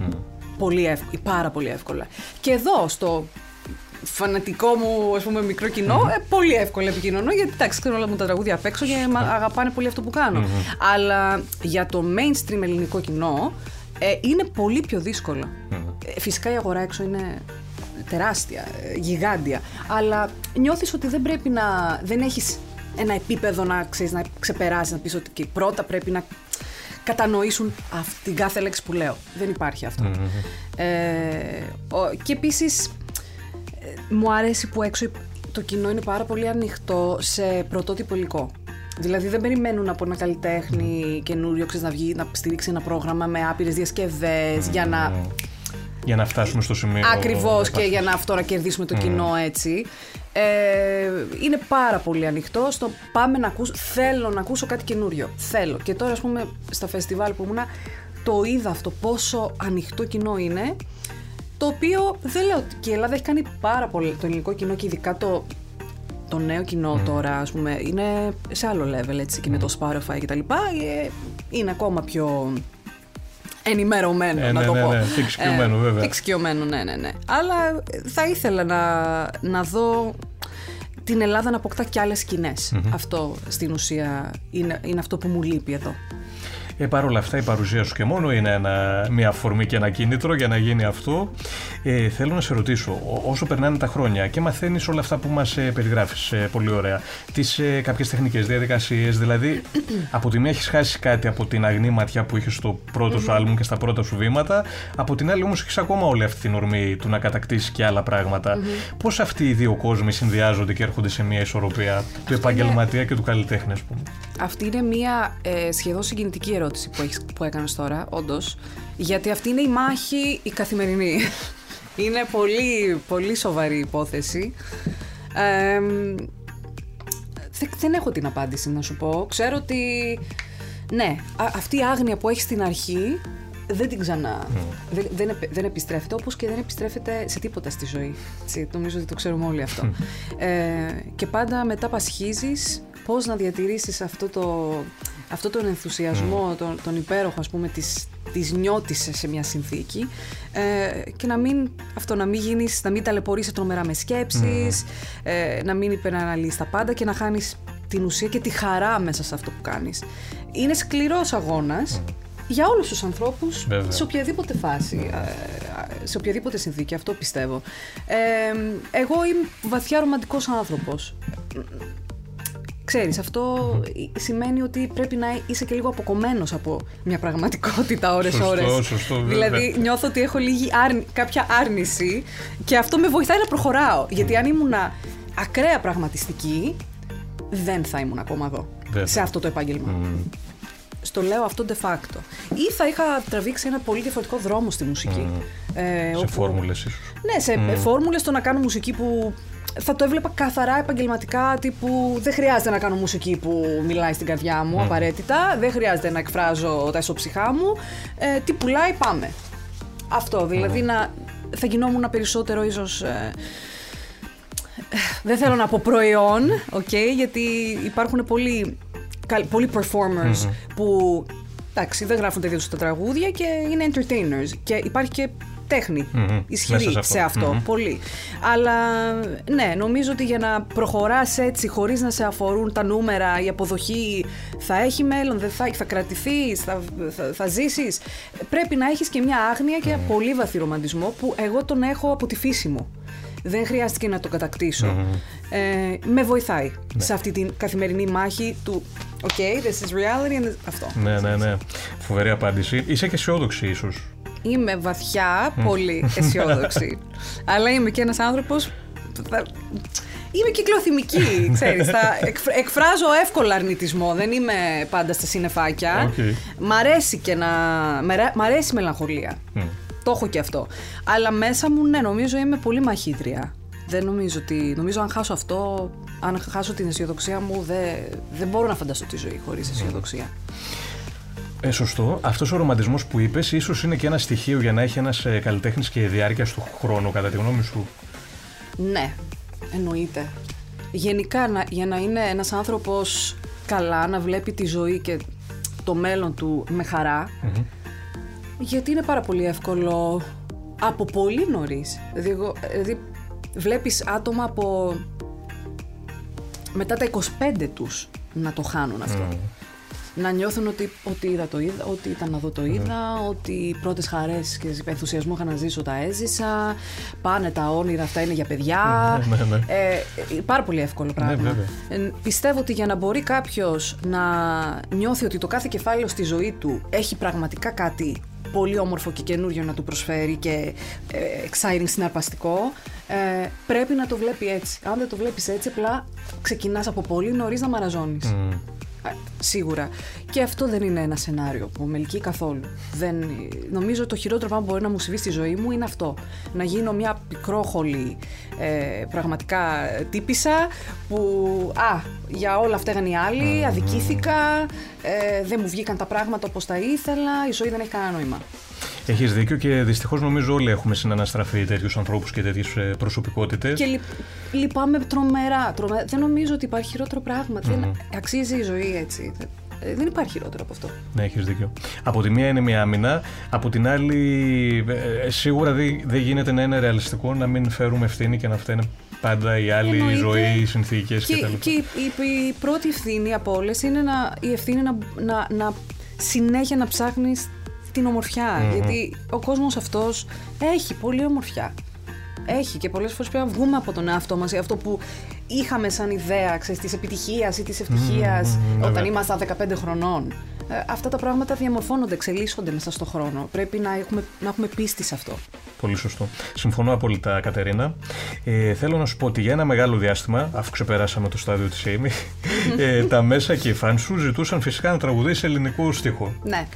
πολύ εύκολα, πάρα πολύ εύκολα. Και εδώ στο φανατικό μου ας πούμε, μικρό ε, πολύ εύκολα επικοινωνώ γιατί εντάξει ξέρω όλα μου τα τραγούδια απ' έξω και αγαπάνε πολύ αυτό που κανω Αλλά για το mainstream ελληνικό κοινό ε, είναι πολύ πιο δύσκολο. Ε, φυσικά η αγορά έξω είναι τεράστια, ε, γιγάντια. Αλλά νιώθεις ότι δεν πρέπει να. δεν έχεις ένα επίπεδο να, ξέρεις, να ξεπεράσει, να πεις ότι πρώτα πρέπει να κατανοήσουν αυτή, την κάθε λέξη που λέω. Δεν υπάρχει Ε, και επίσης ε, μου αρέσει που έξω το κοινό είναι πάρα πολύ ανοιχτό σε πρωτότυπο υλικό. Δηλαδή δεν περιμένουν από ένα καλλιτέχνη καινούριο ξέρεις, να βγει, να στηρίξει ένα πρόγραμμα με άπειρες διασκευές για να... Για να φτάσουμε στο σημείο. Ακριβώς και για να αυτό να κερδίσουμε το κοινό έτσι. Ε, είναι πάρα πολύ ανοιχτό στο πάμε να ακούσω, θέλω να ακούσω κάτι καινούριο. Θέλω. Και τώρα, ας πούμε, στα φεστιβάλ που ήμουνα, το είδα αυτό πόσο ανοιχτό κοινό είναι. Το οποίο δεν λέω ότι και η Ελλάδα έχει κάνει πάρα πολύ το ελληνικό κοινό και ειδικά το, το νέο κοινό τώρα, ας πούμε, είναι σε άλλο level έτσι και με το Spotify και τα λοιπά. Ε, είναι ακόμα πιο ενημερωμένο, ε, να ναι, το ναι, πω. Ναι, ναι, εξοικειωμένο, ε, βέβαια. Εξοικειωμένο, ναι, ναι, ναι. Αλλά θα ήθελα να, να δω την Ελλάδα να αποκτά και άλλες Αυτό στην ουσία είναι, είναι αυτό που μου λείπει εδώ. Ε, Παρ' όλα αυτά η παρουσία σου και μόνο είναι ένα, μια αφορμή και ένα κίνητρο για να γίνει αυτό. Ε, θέλω να σε ρωτήσω, όσο περνάνε τα χρόνια και μαθαίνεις όλα αυτά που μας ε, περιγράφεις ε, πολύ ωραία, τις ε, κάποιες τεχνικές διαδικασίες, δηλαδή από τη μία έχεις χάσει κάτι από την αγνή ματιά που είχες στο πρώτο σου άλμου και στα πρώτα σου βήματα, από την άλλη όμως έχεις ακόμα όλη αυτή την ορμή του να κατακτήσεις και άλλα πράγματα. Mm-hmm. Πώς αυτοί οι δύο κόσμοι συνδυάζονται και έρχονται σε μια ισορροπία του επαγγελματία και του καλλιτέχνη, ας πούμε; Αυτή είναι μια ε, σχεδόν συγκινητική ερώτηση που, έχεις, που έκανες τώρα, όντως. Γιατί αυτή είναι η μάχη η καθημερινή. είναι πολύ, πολύ σοβαρή υπόθεση. δεν, έχω την απάντηση να σου πω. Ξέρω ότι ναι, αυτή η άγνοια που έχεις στην αρχή δεν την ξανά. Δεν, δεν, δεν επιστρέφεται όπως και δεν επιστρέφεται σε τίποτα στη ζωή. Έτσι, νομίζω ότι το ξέρουμε όλοι αυτό. ε, και πάντα μετά πασχίζεις πώς να διατηρήσεις αυτό, το, αυτό τον ενθουσιασμό, τον, τον υπέροχο ας πούμε της, της νιώτης σε μια συνθήκη ε, και να μην, αυτό, να μην γίνεις, να μην ταλαιπωρείς τρομερά με σκέψεις, ε, να μην υπεραναλύεις τα πάντα και να χάνεις την ουσία και τη χαρά μέσα σε αυτό που κάνεις. Είναι σκληρός αγώνας για όλους τους ανθρώπους σε οποιαδήποτε φάση. Ε, σε οποιαδήποτε συνθήκη, αυτό πιστεύω. Ε, εγώ είμαι βαθιά ρομαντικός άνθρωπος. Ξέρεις, αυτό σημαίνει ότι πρέπει να είσαι και λίγο αποκομμένος από μια πραγματικότητα ώρες-ώρες. Σωστό, σωστό, βέβαια. Δηλαδή νιώθω ότι έχω λίγη άρνη- κάποια άρνηση και αυτό με βοηθάει να προχωράω. Γιατί αν ήμουν ακραία πραγματιστική, δεν θα ήμουν ακόμα εδώ, Δεν σε θα. αυτό το επάγγελμα. Στο λέω αυτό de facto. Ή θα είχα τραβήξει ένα πολύ διαφορετικό δρόμο στη μουσική. Ε, Σε όπου- φόρμουλες ίσως. ναι, σε mm. φόρμουλες το να κάνω μουσική που θα το έβλεπα καθαρά επαγγελματικά. Τύπου δεν χρειάζεται να κάνω μουσική που μιλάει στην καρδιά μου απαραίτητα. Δεν χρειάζεται να εκφράζω τα ισοψυχά μου. Ε, τι πουλάει, πάμε. Αυτό. Δηλαδή να, θα γινόμουν περισσότερο ίσως. Ε, δεν θέλω να πω προϊόν, okay, γιατί υπάρχουν πολλοί, καλ- πολλοί performers που εντάξει, δεν γράφουν τα ίδια τους τα τραγούδια και είναι entertainers. Και υπάρχει και τέχνη Μμμ. ισχυρή Μέσα σε σε αυτό. αυτό. Μμμ. Πολύ. Αλλά ναι, νομίζω ότι για να προχωράς έτσι χωρίς να σε αφορούν τα νούμερα, η αποδοχή θα έχει μέλλον, δεν θα, θα κρατηθείς, θα, θα, θα ζήσεις. Πρέπει να έχεις και μια άγνοια και πολύ βαθύ ρομαντισμό που εγώ τον έχω από τη φύση μου. Δεν χρειάστηκε να το κατακτησω Ε, με βοηθάει σε αυτή την καθημερινή μάχη του «Okay, this is reality» and this- αυτό. Ναι, ναι, ναι. Φοβερή απάντηση. Είσαι και αισιόδοξη ίσως. Είμαι βαθιά, πολύ αισιόδοξη. αλλά είμαι και ένας άνθρωπος... που θα- Είμαι κυκλοθυμική, ξέρεις. θα εκφ- εκφράζω εύκολα αρνητισμό. Δεν είμαι πάντα στα σύννεφάκια. Οκ. Μ' αρέσει και να... με ρα- Μ' αρέσει η μελαγχολία. Το έχω και αυτό. Αλλά μέσα μου, ναι, νομίζω είμαι πολύ μαχήτρια. Δεν νομίζω ότι... Νομίζω αν χάσω αυτό, αν χάσω την αισιοδοξία μου, δεν, δεν μπορώ να φανταστώ τη ζωή χωρίς αισιοδοξία. Ε, σωστό. Αυτός ο ρομαντισμός που είπες, ίσως είναι και ένα στοιχείο για να έχει ένας ε, καλλιτέχνης και διάρκεια του χρόνου, κατά τη γνώμη σου; Ναι, εννοείται. Γενικά να- για να είναι ένας άνθρωπος καλά, να βλέπει τη ζωή και το μέλλον του με χαρα γιατί είναι πάρα πολύ εύκολο από πολύ νωρίς. Δηλαδή, εγώ- δηλαδή βλέπεις άτομα από μετά τα 25 τους να το χάνουν αυτό. Να νιώθουν ότι, ότι είδα το είδα, ότι ήταν να δω το είδα, ότι οι πρώτες χαρές και ενθουσιασμό είχα να ζήσω τα έζησα, πάνε τα όνειρα, αυτά είναι για παιδιά. Ναι, ναι, ναι. Ε, ε, πάρα πολύ εύκολο πράγμα. βέβαια. Ε, πιστεύω ότι για να μπορεί κάποιος να νιώθει ότι το κάθε κεφάλαιο στη ζωή του έχει πραγματικά κάτι πολύ όμορφο και καινούριο να του προσφέρει και ε, exciting, συναρπαστικό, ε, πρέπει να το βλέπει έτσι. Αν δεν το βλέπεις έτσι, απλά ξεκινάς από πολύ νωρίς να μαραζώνεις. Ε, Σίγουρα. Και αυτό δεν είναι ένα σενάριο που με ελκύει καθόλου. Δεν, νομίζω το χειρότερο πράγμα που μπορεί να μου συμβεί στη ζωή μου είναι αυτό. Να γίνω μια πικρόχολη ε, πραγματικά τύπησα που α, για όλα αυτά οι άλλοι, αδικήθηκα, ε, δεν μου βγήκαν τα πράγματα όπως τα ήθελα, η ζωή δεν έχει κανένα νόημα. Έχεις δίκιο και δυστυχώς νομίζω όλοι έχουμε συναναστραφεί τέτοιους ανθρώπους και τέτοιες προσωπικότητες. Και λυπ, λυπάμαι τρομερά, τρομερά. Δεν νομίζω ότι υπάρχει χειρότερο πράγμα. Δεν αξίζει η ζωή έτσι. Ε, Δεν υπάρχει χειρότερο από αυτό. Ναι, έχεις δίκιο. Από τη μία είναι μια άμυνα, από την άλλη, ε, σίγουρα δεν δεν γίνεται να είναι ρεαλιστικό να μην φέρουμε ευθύνη και να φταίνε πάντα η άλλη η Εννοείται. ζωή, οι συνθήκες Και, κτλ. και η, η- η πρώτη ευθύνη από όλες είναι να, η ευθύνη να, να, να συνέχεια να ψάχνεις την ομορφια Γιατί ο κόσμος αυτός έχει πολλή ομορφιά. Έχει και πολλές φορές πρέπει να βγούμε από τον εαυτό μας ή αυτό που είχαμε σαν ιδέα της επιτυχίας ή της ευτυχίας ναι, όταν ναι. ήμασταν 15 χρονών. Ε, αυτά τα πράγματα διαμορφώνονται, εξελίσσονται μέσα στον χρόνο. Πρέπει να έχουμε, να έχουμε πίστη σε αυτό. Πολύ σωστό. Συμφωνώ απόλυτα, Κατερίνα. Ε, θέλω να σου πω ότι για ένα μεγάλο διάστημα, αφού ξεπεράσαμε το στάδιο της Amy, ε, τα μέσα και οι φαν σου ζητούσαν φυσικά να τραγουδήσει ελληνικό στίχο. Ναι.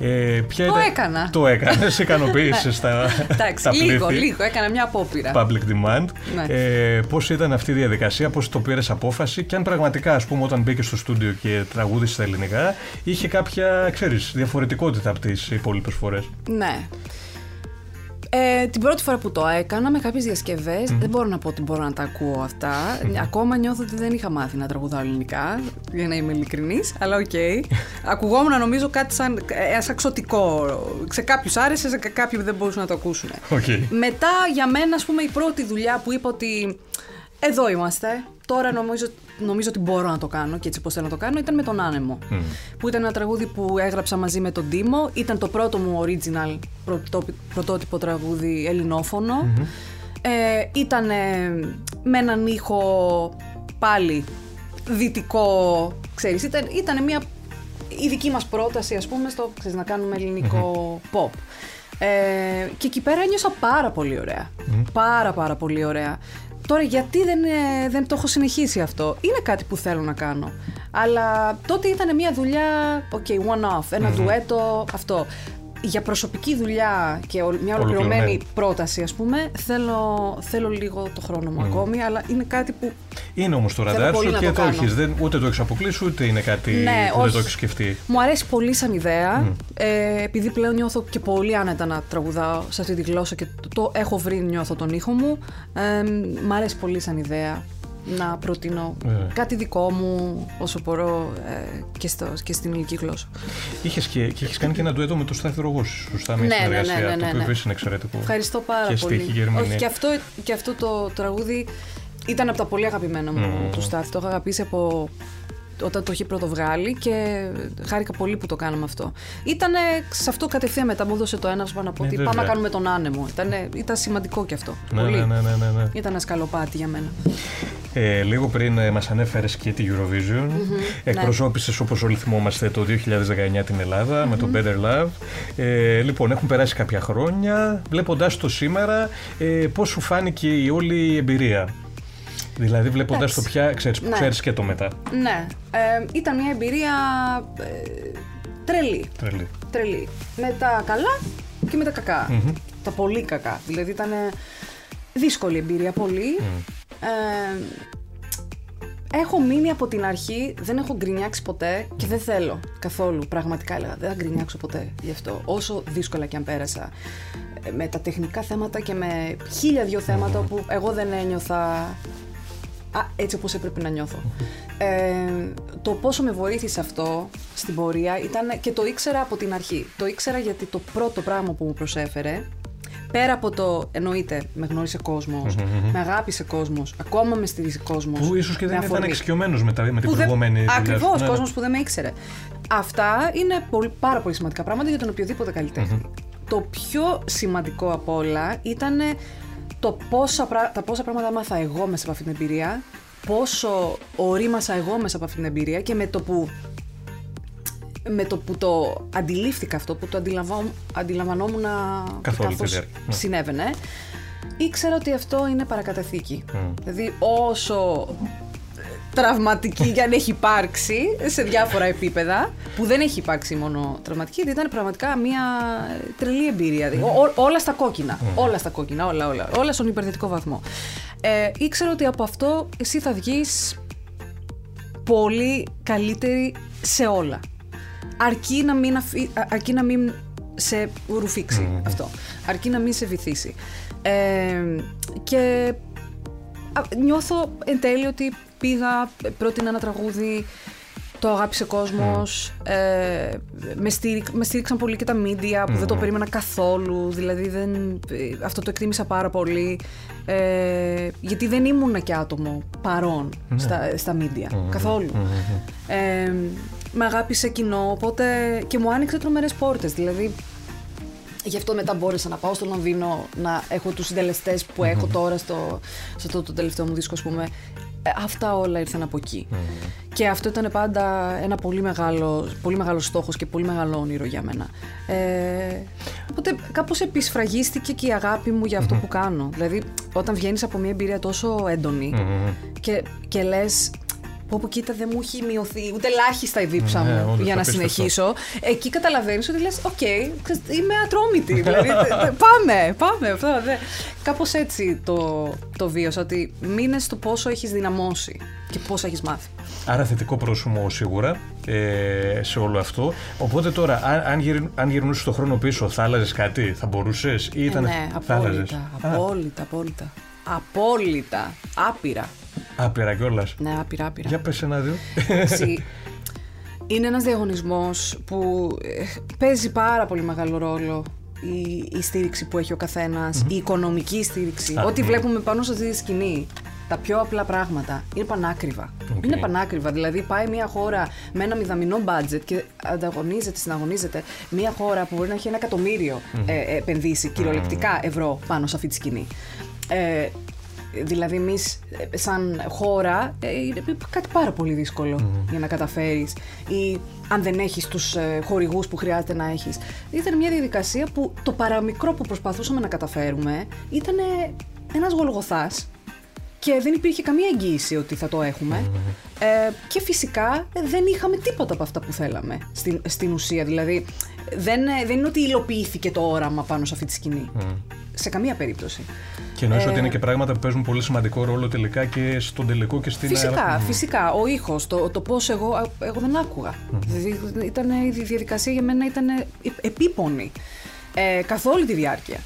Ε, ποια Το ήταν- έκανα. Το έκανες, ικανοποίησες τα, Εντάξει, τα λίγο, πλήθη; λίγο. Έκανα μια απόπειρα. Public demand. Ναι. Ε, πώς ήταν αυτή η διαδικασία, πώς το πήρες απόφαση και αν πραγματικά, ας πούμε, όταν μπήκες στο στούντιο και τραγούδησες στα ελληνικά, είχε κάποια, ξέρεις, διαφορετικότητα από τις υπόλοιπες φορές; Ναι. Ε, την πρώτη φορά που το έκανα με κάποιες διασκευές, δεν μπορώ να πω ότι μπορώ να τα ακούω αυτά. Ακόμα νιώθω ότι δεν είχα μάθει να τραγουδάω ελληνικά, για να είμαι ειλικρινής, αλλά οκ. Ακουγόμουν νομίζω κάτι σαν, ε, σαν εξωτικό. Σε κάποιους άρεσε, σε κάποιοι δεν μπορούσαν να το ακούσουν. Okay. Μετά για μένα, ας πούμε, η πρώτη δουλειά που είπα ότι εδώ είμαστε. Τώρα νομίζω, νομίζω ότι μπορώ να το κάνω και έτσι πώς θέλω να το κάνω. Ήταν με τον Άνεμο. Που ήταν ένα τραγούδι που έγραψα μαζί με τον Τίμο. Ήταν το πρώτο μου original πρωτότυπο τραγούδι ελληνόφωνο. Ε, ήταν με έναν ήχο πάλι δυτικό, ξέρεις, ήταν, ήταν μια η δική μας πρόταση, ας πούμε, στο ξέρεις, να κάνουμε pop. Ε, και εκεί πέρα νιώσα πάρα πολύ ωραία. Πάρα πάρα πολύ ωραία. Τώρα γιατί δεν, ε, δεν το έχω συνεχίσει αυτό; Είναι κάτι που θέλω να κάνω. Αλλά τότε ήταν μια δουλειά, ok, one-off, ενα ντουέτο, αυτό για προσωπική δουλειά και μια ολοκληρωμένη πρόταση, ας πούμε, θέλω, θέλω λίγο το χρόνο μου ακόμη, αλλά είναι κάτι που. Είναι όμως το ραντάρ σου και το, το έχεις. Ούτε το έχεις αποκλείσει, ούτε είναι κάτι ναι, που δεν το έχεις σκεφτεί. Μου αρέσει πολύ σαν ιδέα. Ε, επειδή πλέον νιώθω και πολύ άνετα να τραγουδάω σε αυτή τη γλώσσα και το, έχω βρει, νιώθω τον ήχο μου. Ε, μ' αρέσει πολύ σαν ιδέα να προτείνω ε. κάτι δικό μου όσο μπορώ ε, και, στο, και στην ελληνική γλώσσα. Είχες και, και έχεις κάνει και ένα ντουέτο με το Στάθη Ρογός, σωστά, με ναι, συνεργασία, ναι, ναι, ναι, ναι, το οποίο είναι εξαιρετικό. Ευχαριστώ πάρα και πολύ. Και Όχι, και αυτό, και αυτό το τραγούδι ήταν από τα πολύ αγαπημένα μου mm. του Στάθη. Το έχω αγαπήσει από όταν το είχε πρώτο βγάλει και χάρηκα πολύ που το κάναμε αυτό. Ήταν σε αυτό κατευθείαν μετά μου έδωσε το έναυσμα να πω ναι, ότι πάμε να κάνουμε τον άνεμο. Ήταν, ήταν σημαντικό κι αυτό. Ναι, πολύ. Ναι, ναι, ναι, ναι, ναι. Ήταν ένα σκαλοπάτι για μένα. Ε, λίγο πριν ε, μας ανέφερες και τη Eurovision, mm-hmm, εκπροσώπησες όπως όλοι θυμόμαστε το 2019 την ελλαδα με το Better Love. Ε, λοιπόν, έχουν περάσει κάποια χρόνια, βλέποντας το σήμερα, ε, πώς σου φάνηκε η όλη εμπειρία; Δηλαδή βλέποντας το πια, ξέρεις, ναι. ξέρεις και το μετά. Ναι, ε, ήταν μια εμπειρία ε, τρελή. τρελή. Τρελή. Με τα καλά και με τα κακα Τα πολύ κακά. Δηλαδή ήταν δύσκολη εμπειρία, πολύ. Ε, έχω μείνει από την αρχή, δεν έχω γκρινιάξει ποτέ και δεν θέλω καθόλου. Πραγματικά έλεγα, δεν θα γκρινιάξω ποτέ γι' αυτό. Όσο δύσκολα και αν πέρασα. Ε, με τα τεχνικά θέματα και με χίλια δυο θέματα όπου εγώ δεν ένιωθα α, έτσι όπως έπρεπε να νιώθω. Ε, το πόσο με βοήθησε αυτό στην πορεία ήταν και το ήξερα από την αρχή. Το ήξερα γιατί το πρώτο πράγμα που μου προσέφερε πέρα από το εννοείται, με γνώρισε κόσμος, με αγάπησε κόσμος, ακόμα με στηρίζει κόσμος. Που ίσως και δεν ήταν εξοικειωμένος με, με την προηγούμενη δουλειά. Ακριβώς, ναι. κόσμος που δεν με ήξερε. Αυτά είναι πολύ, πάρα πολύ σημαντικά πράγματα για τον οποιοδήποτε Το πιο σημαντικό από όλα ήταν το πόσα, τα πόσα πράγματα άμαθα εγώ μέσα από αυτή την εμπειρία, πόσο ορίμασα εγώ μέσα από αυτή την εμπειρία και με το που με το που το αντιλήφθηκα αυτό, που το αντιλαμβανόμουν καθώς ναι. συνέβαινε, ήξερα ότι αυτό είναι παρακαταθήκη. Δηλαδή όσο τραυματική για αν έχει υπάρξει σε διάφορα επίπεδα, που δεν έχει υπάρξει μόνο τραυματική, γιατί ήταν πραγματικά μια τρελή εμπειρία. Δηλαδή, όλα στα κόκκινα. Όλα στα κόκκινα, όλα, όλα. Όλα στον υπερθετικό βαθμό. Ε, ήξερα ότι από αυτό εσύ θα βγεις πολύ καλύτερη σε όλα αρκεί να μην, αφή, αρκεί να μην σε ρουφήξει αυτό. Αρκεί να μην σε βυθίσει. Ε, και νιώθω εν τέλει ότι πήγα, πρότεινα ένα τραγούδι, το αγάπησε κόσμος, ε, με, με στήριξαν πολύ και τα media που δεν το περίμενα καθόλου, δηλαδή δεν, ε, αυτό το εκτίμησα πάρα πολύ, ε, γιατί δεν ήμουν και άτομο παρόν ναι. στα, στα media, καθόλου. Ε, με αγάπησε κοινό, οπότε και μου άνοιξε τρομερές πόρτες, δηλαδή Γι' αυτό μετά μπόρεσα να πάω στο Λονδίνο να έχω τους συντελεστές που έχω τώρα στο, σε αυτό το τελευταίο μου δίσκο, ας πούμε. Ε, αυτά όλα ήρθαν από Και αυτό ήταν πάντα ένα πολύ μεγάλο, πολύ μεγάλος στόχος και πολύ μεγάλο όνειρο για μένα. Ε, οπότε κάπως επισφραγίστηκε και η αγάπη μου για αυτό που κάνω. Δηλαδή όταν βγαίνεις από μια εμπειρία τόσο έντονη και, και λες Πω πω κοίτα δεν μου έχει μειωθεί ούτε ελάχιστα η δίψα ναι, μου για να συνεχίσω. Εκεί καταλαβαίνεις ότι λες: Οκ, είμαι ατρόμητη. δηλαδή, πάμε, πάμε. Αυτό, Κάπως έτσι το, το βίωσα. Ότι μείνε στο πόσο έχεις δυναμώσει και πόσο έχεις μάθει. Άρα θετικό πρόσωπο σίγουρα ε, σε όλο αυτό. Οπότε τώρα, αν, αν, αν γυρνούσες το χρόνο πίσω, θα άλλαζες κάτι, θα μπορούσες ή ήταν. Ε, ναι, απόλυτα, απόλυτα, απόλυτα. Απόλυτα. Άπειρα. Άπειρα κιόλας. Ναι, άπειρα, άπειρα. Για πες ένα δύο. Είναι ένας διαγωνισμός που ε, παίζει πάρα πολύ μεγάλο ρόλο η, η στήριξη που έχει ο καθενας η οικονομική στήριξη. Ό,τι βλέπουμε πάνω σε αυτή τη σκηνή τα πιο απλά πράγματα είναι πανάκριβα. Οκ. Είναι πανάκριβα. Δηλαδή, πάει μια χώρα με ένα μηδαμινό budget και ανταγωνίζεται, συναγωνίζεται μια χώρα που μπορεί να έχει ένα εκατομμύριο ε, ε, επενδύσει κυριολεκτικά ευρώ πάνω σε αυτή τη σκηνή. Ε, δηλαδή, εμείς σαν χώρα ε, είναι κάτι πάρα πολύ δύσκολο για να καταφέρεις. Ή αν δεν έχεις τους ε, χορηγούς που χρειάζεται να έχεις. Ήταν μια διαδικασία που το παραμικρό που προσπαθούσαμε να καταφέρουμε ήταν ένας γολγοθά και δεν υπήρχε καμία εγγύηση ότι θα το έχουμε. Ε, και φυσικά ε, δεν είχαμε τίποτα από αυτά που θέλαμε στην, στην ουσία. Δηλαδή, δεν, ε, δεν είναι ότι υλοποιήθηκε το όραμα πάνω σε αυτή τη σκηνή. Σε καμία περίπτωση. Και εννοείς Ε, ότι είναι και πράγματα που παίζουν πολύ σημαντικό ρόλο τελικά και στον τελικό και στην Φυσικά, αερα- φυσικά. Ο ήχος, το, το πώς εγώ, εγώ δεν άκουγα. Δηλαδή, ήταν, η διαδικασία για μένα ήταν επίπονη ε, καθ' όλη τη διάρκεια.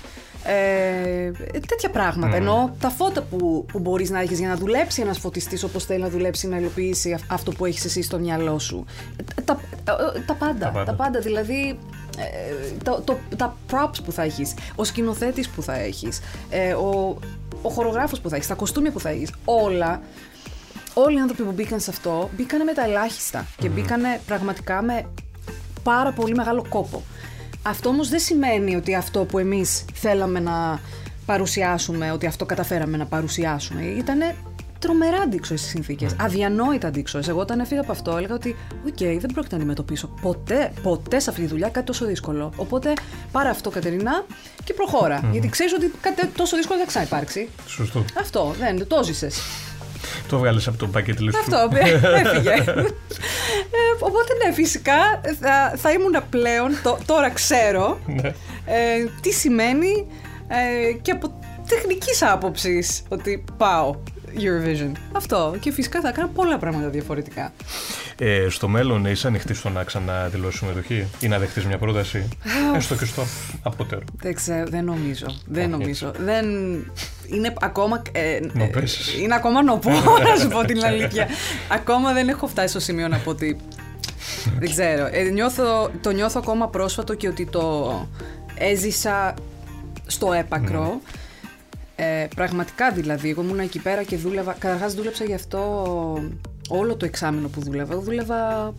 Ε, τέτοια πράγματα. Ενώ τα φώτα που, που μπορείς να έχεις για να δουλέψει ένας φωτιστής όπως θέλει να δουλέψει, να υλοποιήσει αυ- αυτό που έχεις εσύ στο μυαλό σου. Ε, Τα, τα, τα πάντα. Τα πάντα. Δηλαδή, ε, το, το, τα props που θα έχεις, ο σκηνοθέτης που θα έχεις, ε, ο, ο χορογράφος που θα έχεις, τα κοστούμια που θα έχεις, όλα όλοι οι άνθρωποι που μπήκαν σε αυτό μπήκανε με τα ελάχιστα και μπήκανε πραγματικά με πάρα πολύ μεγάλο κόπο. Αυτό όμως δεν σημαίνει ότι αυτό που εμείς θέλαμε να παρουσιάσουμε, ότι αυτό καταφέραμε να παρουσιάσουμε. Ήτανε τρομερά αντίξωες στι συνθήκες. Αδιανόητα αντίξωες. Εγώ όταν έφυγα από αυτό έλεγα ότι, οκ, δεν πρόκειται να αντιμετωπίσω ποτέ, ποτέ σε αυτή τη δουλειά κάτι τόσο δύσκολο. Οπότε πάρε αυτό, Κατερίνα, και προχώρα Γιατί ξέρεις ότι κάτι τόσο δύσκολο δεν θα ξαναυπάρξει. Σωστό. Αυτό δεν το ζήσες. Το βγάλες από το bucket list σου. Αυτό, έφυγε. Ε, οπότε ναι, φυσικά θα, θα ήμουν πλέον, το- τώρα ξέρω Ναι. ε, τι σημαίνει ε, και από τεχνικής άποψης ότι πάω Eurovision. Αυτό. Και φυσικά θα έκανα πολλά πράγματα διαφορετικά. Ε, στο μέλλον είσαι ανοιχτή στο να ξαναδηλώσει συμμετοχή ή να δεχτείς μια πρόταση, έστω και στο απότερο. Δεν ξέρω, δεν νομίζω. Δεν Όχι, νομίζω. Δεν... Είναι ακόμα. Ε, ε, Νοπές. είναι ακόμα νοπός, να σου πω την αλήθεια. ακόμα δεν έχω φτάσει στο σημείο να πω ότι. δεν ξέρω. Ε, νιώθω, το νιώθω ακόμα πρόσφατο και ότι το έζησα στο έπακρο. Ε, πραγματικά δηλαδή, εγώ ήμουν εκεί πέρα και δούλευα. Καταρχάς δούλεψα γι' αυτό όλο το εξάμεινο που δούλευα. Εγώ δούλευα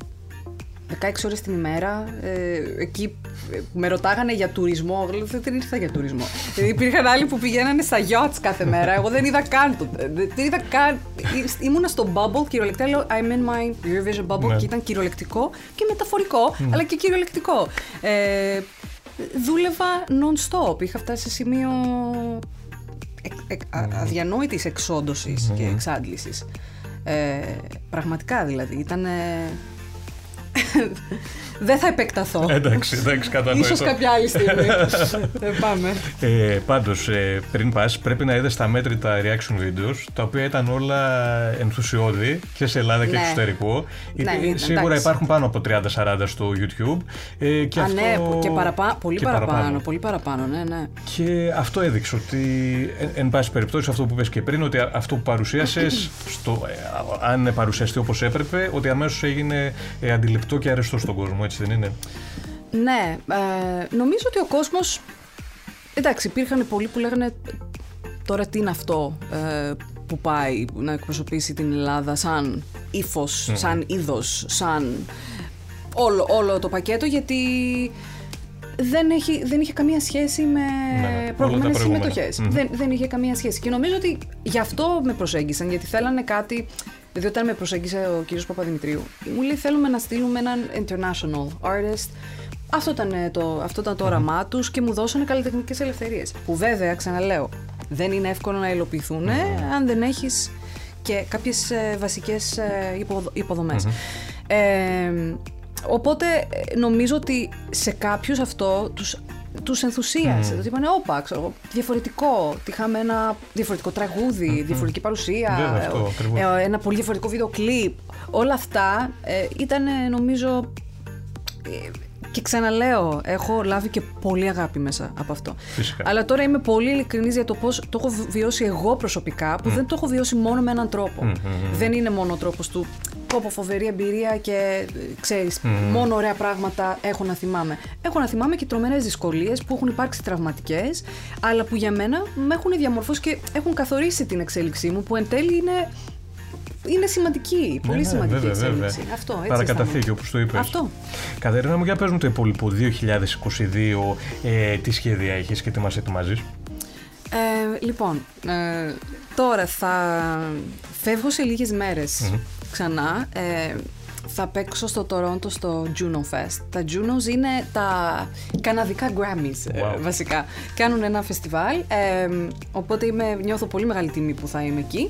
16 ώρες την ημέρα. Ε, εκεί ε, με ρωτάγανε για τουρισμό. Εγώ λέω, δεν ήρθα για τουρισμό. δηλαδή υπήρχαν άλλοι που πηγαίνανε στα yachts κάθε μέρα. Εγώ δεν είδα καν το. ε, Δεν είδα καν. Ή- Ήμουνα στο bubble κυριολεκτικά. Λέω I'm in my Eurovision bubble Ναι. και ήταν κυριολεκτικό και μεταφορικό, αλλά και κυριολεκτικό. Ε, δούλευα non-stop. Είχα φτάσει σε σημείο εκ- εκ- α- αδιανόητης εξόντωσης και εξάντλησης. Ε, πραγματικά δηλαδή, ήταν... Δεν θα επεκταθώ. εντάξει, εντάξει, κατανοητό. Ίσως κάποια άλλη στιγμή. Ε, πάμε. Ε, Πάντως, ε, πριν πας, πρέπει να είδες τα μέτρητα reaction videos, τα οποία ήταν όλα ενθουσιώδη και σε Ελλάδα και Ναι. εξωτερικό. Ναι, Ε, ήταν, Σίγουρα εντάξει. υπάρχουν πάνω από 30-40 στο YouTube. Ε, και Α, αυτό... ναι, και παραπάνω, πολύ και παραπάνω, πολύ παραπάνω, ναι, ναι. Και αυτό έδειξε ότι, εν, εν πάση περιπτώσει, αυτό που είπες και πριν, ότι α- αυτό που παρουσίασες, αν παρουσιαστεί όπως έπρεπε, ότι αμέσως έγινε ε, αντιληπτό και αρεστό στον κόσμο, έτσι δεν είναι; Ναι, ε, νομίζω ότι ο κόσμος... Εντάξει, υπήρχαν πολλοί που λέγανε τώρα τι είναι αυτό ε, που πάει να εκπροσωπήσει την Ελλάδα σαν ύφος, σαν είδος, σαν όλο, όλο το πακέτο γιατί δεν, έχει, δεν είχε καμία σχέση με Ναι, όλα τα προηγούμενες προηγούμενα. συμμετοχές. Μμμ. Δεν, δεν είχε καμία σχέση. Και νομίζω ότι γι' αυτό με προσέγγισαν, γιατί θέλανε κάτι. Δηλαδή, όταν με προσέγγισε ο κύριος Παπαδημητρίου, μου λέει: Θέλουμε να στείλουμε έναν international artist. Αυτό ήταν ε, το, αυτό ήταν το όραμά τους και μου δώσανε καλλιτεχνικές ελευθερίες. Που βέβαια, ξαναλέω, δεν είναι εύκολο να υλοποιηθούν ε, αν δεν έχεις και κάποιες βασικές υποδομές. Ε, οπότε ε, νομίζω ότι σε κάποιους αυτό τους, τους ενθουσίασε. Ότι είπανε, όπα, ξέρω, εγώ, διαφορετικό. Είχαμε ένα διαφορετικό τραγούδι, διαφορετική παρουσία, Βέβαια, αυτό ε, ακριβώς. ε, ένα πολύ διαφορετικό βίντεο κλιπ. Όλα αυτά ε, ήταν ε, νομίζω... ε, και ξαναλέω, έχω λάβει και πολύ αγάπη μέσα από αυτό. Φυσικά. Αλλά τώρα είμαι πολύ ειλικρινής για το πώς το έχω βιώσει εγώ προσωπικά, που δεν το έχω βιώσει μόνο με έναν τρόπο. Δεν είναι μόνο ο τρόπος του πω πω φοβερή εμπειρία και ε, ξέρεις, μόνο ωραία πράγματα έχω να θυμάμαι. Έχω να θυμάμαι και τρομερές δυσκολίες που έχουν υπάρξει τραυματικές, αλλά που για μένα με έχουν διαμορφώσει και έχουν καθορίσει την εξέλιξή μου, που εν τέλει είναι είναι σημαντική, πολύ ναι, ναι, σημαντική βέβαια, εξέλιξη. Βέβαια. Αυτό, έτσι Παρακαταθήκη, όπως το είπες. Αυτό. Κατερίνα μου, για πες μου το υπόλοιπο 2022, ε, τι σχέδια έχεις και τι μας ετοιμάζεις. Ε, λοιπόν, ε, τώρα θα φεύγω σε λίγες ξανά. Ε, θα παίξω στο Toronto στο Juno Fest. Τα Junos είναι τα καναδικά Grammys ε, βασικά. Κάνουν ένα φεστιβάλ, ε, οπότε είμαι, νιώθω πολύ μεγάλη τιμή που θα είμαι εκεί.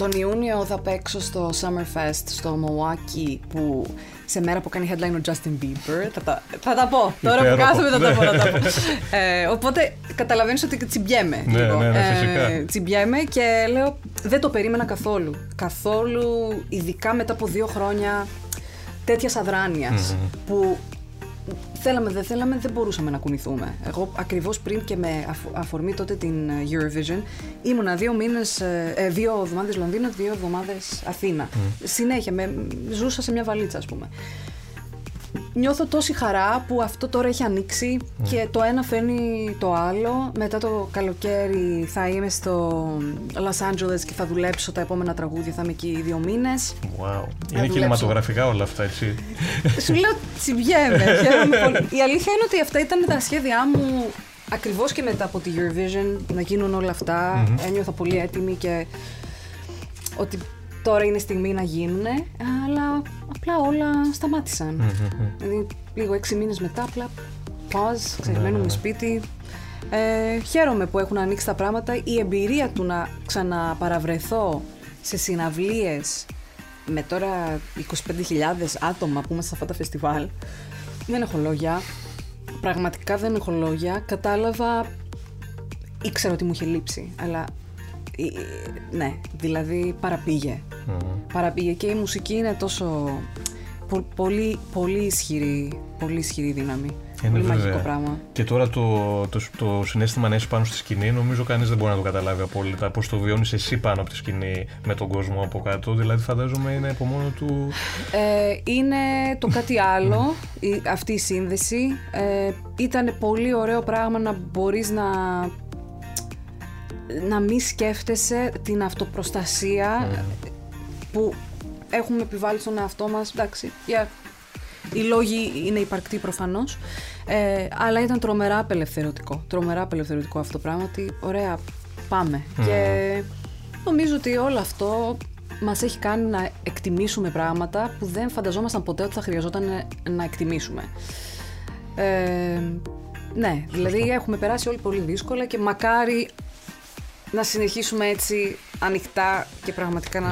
Τον Ιούνιο θα παίξω στο Summer Fest στο Milwaukee που σε μέρα που κάνει headline ο Justin Bieber. Θα τα, θα τα πω. Τώρα που κάθομαι θα τα πω. Θα τα πω. ε, οπότε καταλαβαίνεις ότι τσιμπιέμαι ναι, λίγο. Ναι, ναι, ε, τσιμπιέμαι και λέω δεν το περίμενα καθόλου. Καθόλου, ειδικά μετά από δύο χρόνια τέτοιας που θέλαμε δεν θέλαμε δεν μπορούσαμε να κουνηθούμε. Εγώ ακριβώς πριν και με αφορμή τότε την ε, Eurovision ήμουνα δύο μήνες, ε, ε, δύο εβδομάδες Λονδίνο, δύο εβδομάδες Αθήνα. Συνέχεια, με, ζούσα σε μια βαλίτσα ας πούμε νιώθω τόση χαρά που αυτό τώρα έχει ανοίξει και το ένα φέρνει το άλλο. Μετά το καλοκαίρι θα είμαι στο Los Angeles και θα δουλέψω τα επόμενα τραγούδια. Θα είμαι εκεί δύο μήνες. Wow. Είναι κινηματογραφικά όλα αυτά, έτσι. Σου λέω τσιμπιέμαι. Η αλήθεια είναι ότι αυτά ήταν τα σχέδιά μου ακριβώς και μετά από τη Eurovision να γίνουν όλα αυτά. Mm-hmm. Ένιωθα πολύ έτοιμη και ότι τώρα είναι στιγμή να γίνουν, αλλά απλά όλα σταμάτησαν. Δηλαδή, λίγο έξι μήνες μετά, απλά pause, ξεμένουμε σπίτι. Ε, χαίρομαι που έχουν ανοίξει τα πράγματα. Η εμπειρία του να ξαναπαραβρεθώ σε συναυλίες με τώρα 25.000 άτομα που είμαστε σε αυτά τα φεστιβάλ, δεν έχω λόγια. Πραγματικά δεν έχω λόγια. Κατάλαβα, ήξερα ότι μου είχε λείψει, αλλά ναι, δηλαδή παραπήγε. Παραπήγε και η μουσική είναι τόσο πολύ, πολύ ισχυρή, πολύ ισχυρή δύναμη. Είναι πολύ μαγικό πράγμα. Και τώρα το, το, το συνέστημα να είσαι πάνω στη σκηνή, νομίζω κανείς δεν μπορεί να το καταλάβει απόλυτα. Πώς το βιώνεις εσύ πάνω από τη σκηνή με τον κόσμο από κάτω. Δηλαδή, φαντάζομαι είναι από μόνο του. Ε, είναι το κάτι άλλο, η, αυτή η σύνδεση. Ε, ήταν πολύ ωραίο πράγμα να μπορείς να να μην σκέφτεσαι την αυτοπροστασία ναι. που έχουμε επιβάλει στον εαυτό μας. Εντάξει, yeah. οι λόγοι είναι υπαρκτοί προφανώς, ε, αλλά ήταν τρομερά απελευθερωτικό. Τρομερά απελευθερωτικό αυτό το πράγμα, ότι ωραία, πάμε. Και νομίζω ότι όλο αυτό μας έχει κάνει να εκτιμήσουμε πράγματα που δεν φανταζόμασταν ποτέ ότι θα χρειαζόταν να εκτιμήσουμε. Ε, ναι, δηλαδή έχουμε περάσει όλοι πολύ δύσκολα και μακάρι να συνεχίσουμε έτσι ανοιχτά και πραγματικά να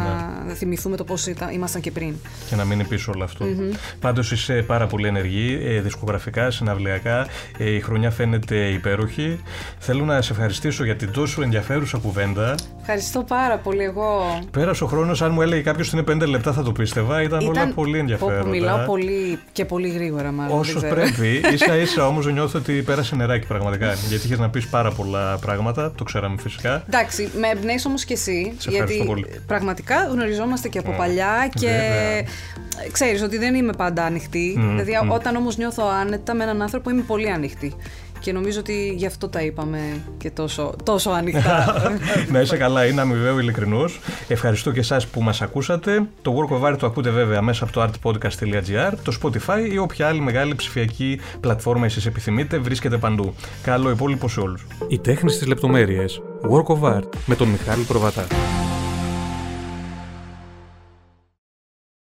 ναι. θυμηθούμε το πώς ήμασταν και πριν. Και να μείνει πίσω όλο αυτό. Mm-hmm. Πάντως είσαι πάρα πολύ ενεργή, ε, δισκογραφικά, συναυλιακά. Ε, η χρονιά φαίνεται υπέροχη. Θέλω να σε ευχαριστήσω για την τόσο ενδιαφέρουσα κουβέντα. Ευχαριστώ πάρα πολύ εγώ. Πέρασε ο χρόνος, αν μου έλεγε κάποιος ότι είναι πέντε λεπτά θα το πίστευα. Ήταν, Ήταν... όλα πολύ ενδιαφέροντα. Όπου μιλάω πολύ και πολύ γρήγορα, μάλλον. Όσο πρέπει. σα ίσα όμως νιώθω ότι πέρασε νεράκι πραγματικά. γιατί είχες να πεις πάρα πολλά πράγματα, το ξέραμε φυσικά. Εντάξει, με εμπνέεις όμως και εσύ. Γιατί πολύ. πραγματικά γνωριζόμαστε και από παλιά και ξέρεις ότι δεν είμαι πάντα ανοιχτή. Mm, δηλαδή, mm. όταν όμως νιώθω άνετα με έναν άνθρωπο είμαι πολύ ανοιχτή. Και νομίζω ότι γι' αυτό τα είπαμε και τόσο, τόσο ανοιχτά. να είσαι καλά, είναι αμοιβαίο ειλικρινό. Ευχαριστώ και εσάς που μας ακούσατε. Το Work of Art το ακούτε βέβαια μέσα από το artpodcast.gr, το Spotify ή όποια άλλη μεγάλη ψηφιακή πλατφόρμα εσείς επιθυμείτε, βρίσκεται παντού. Καλό υπόλοιπο σε όλους. Η τέχνη στις λεπτομέρειες. Work of Art με τον Μιχάλη Προβατά.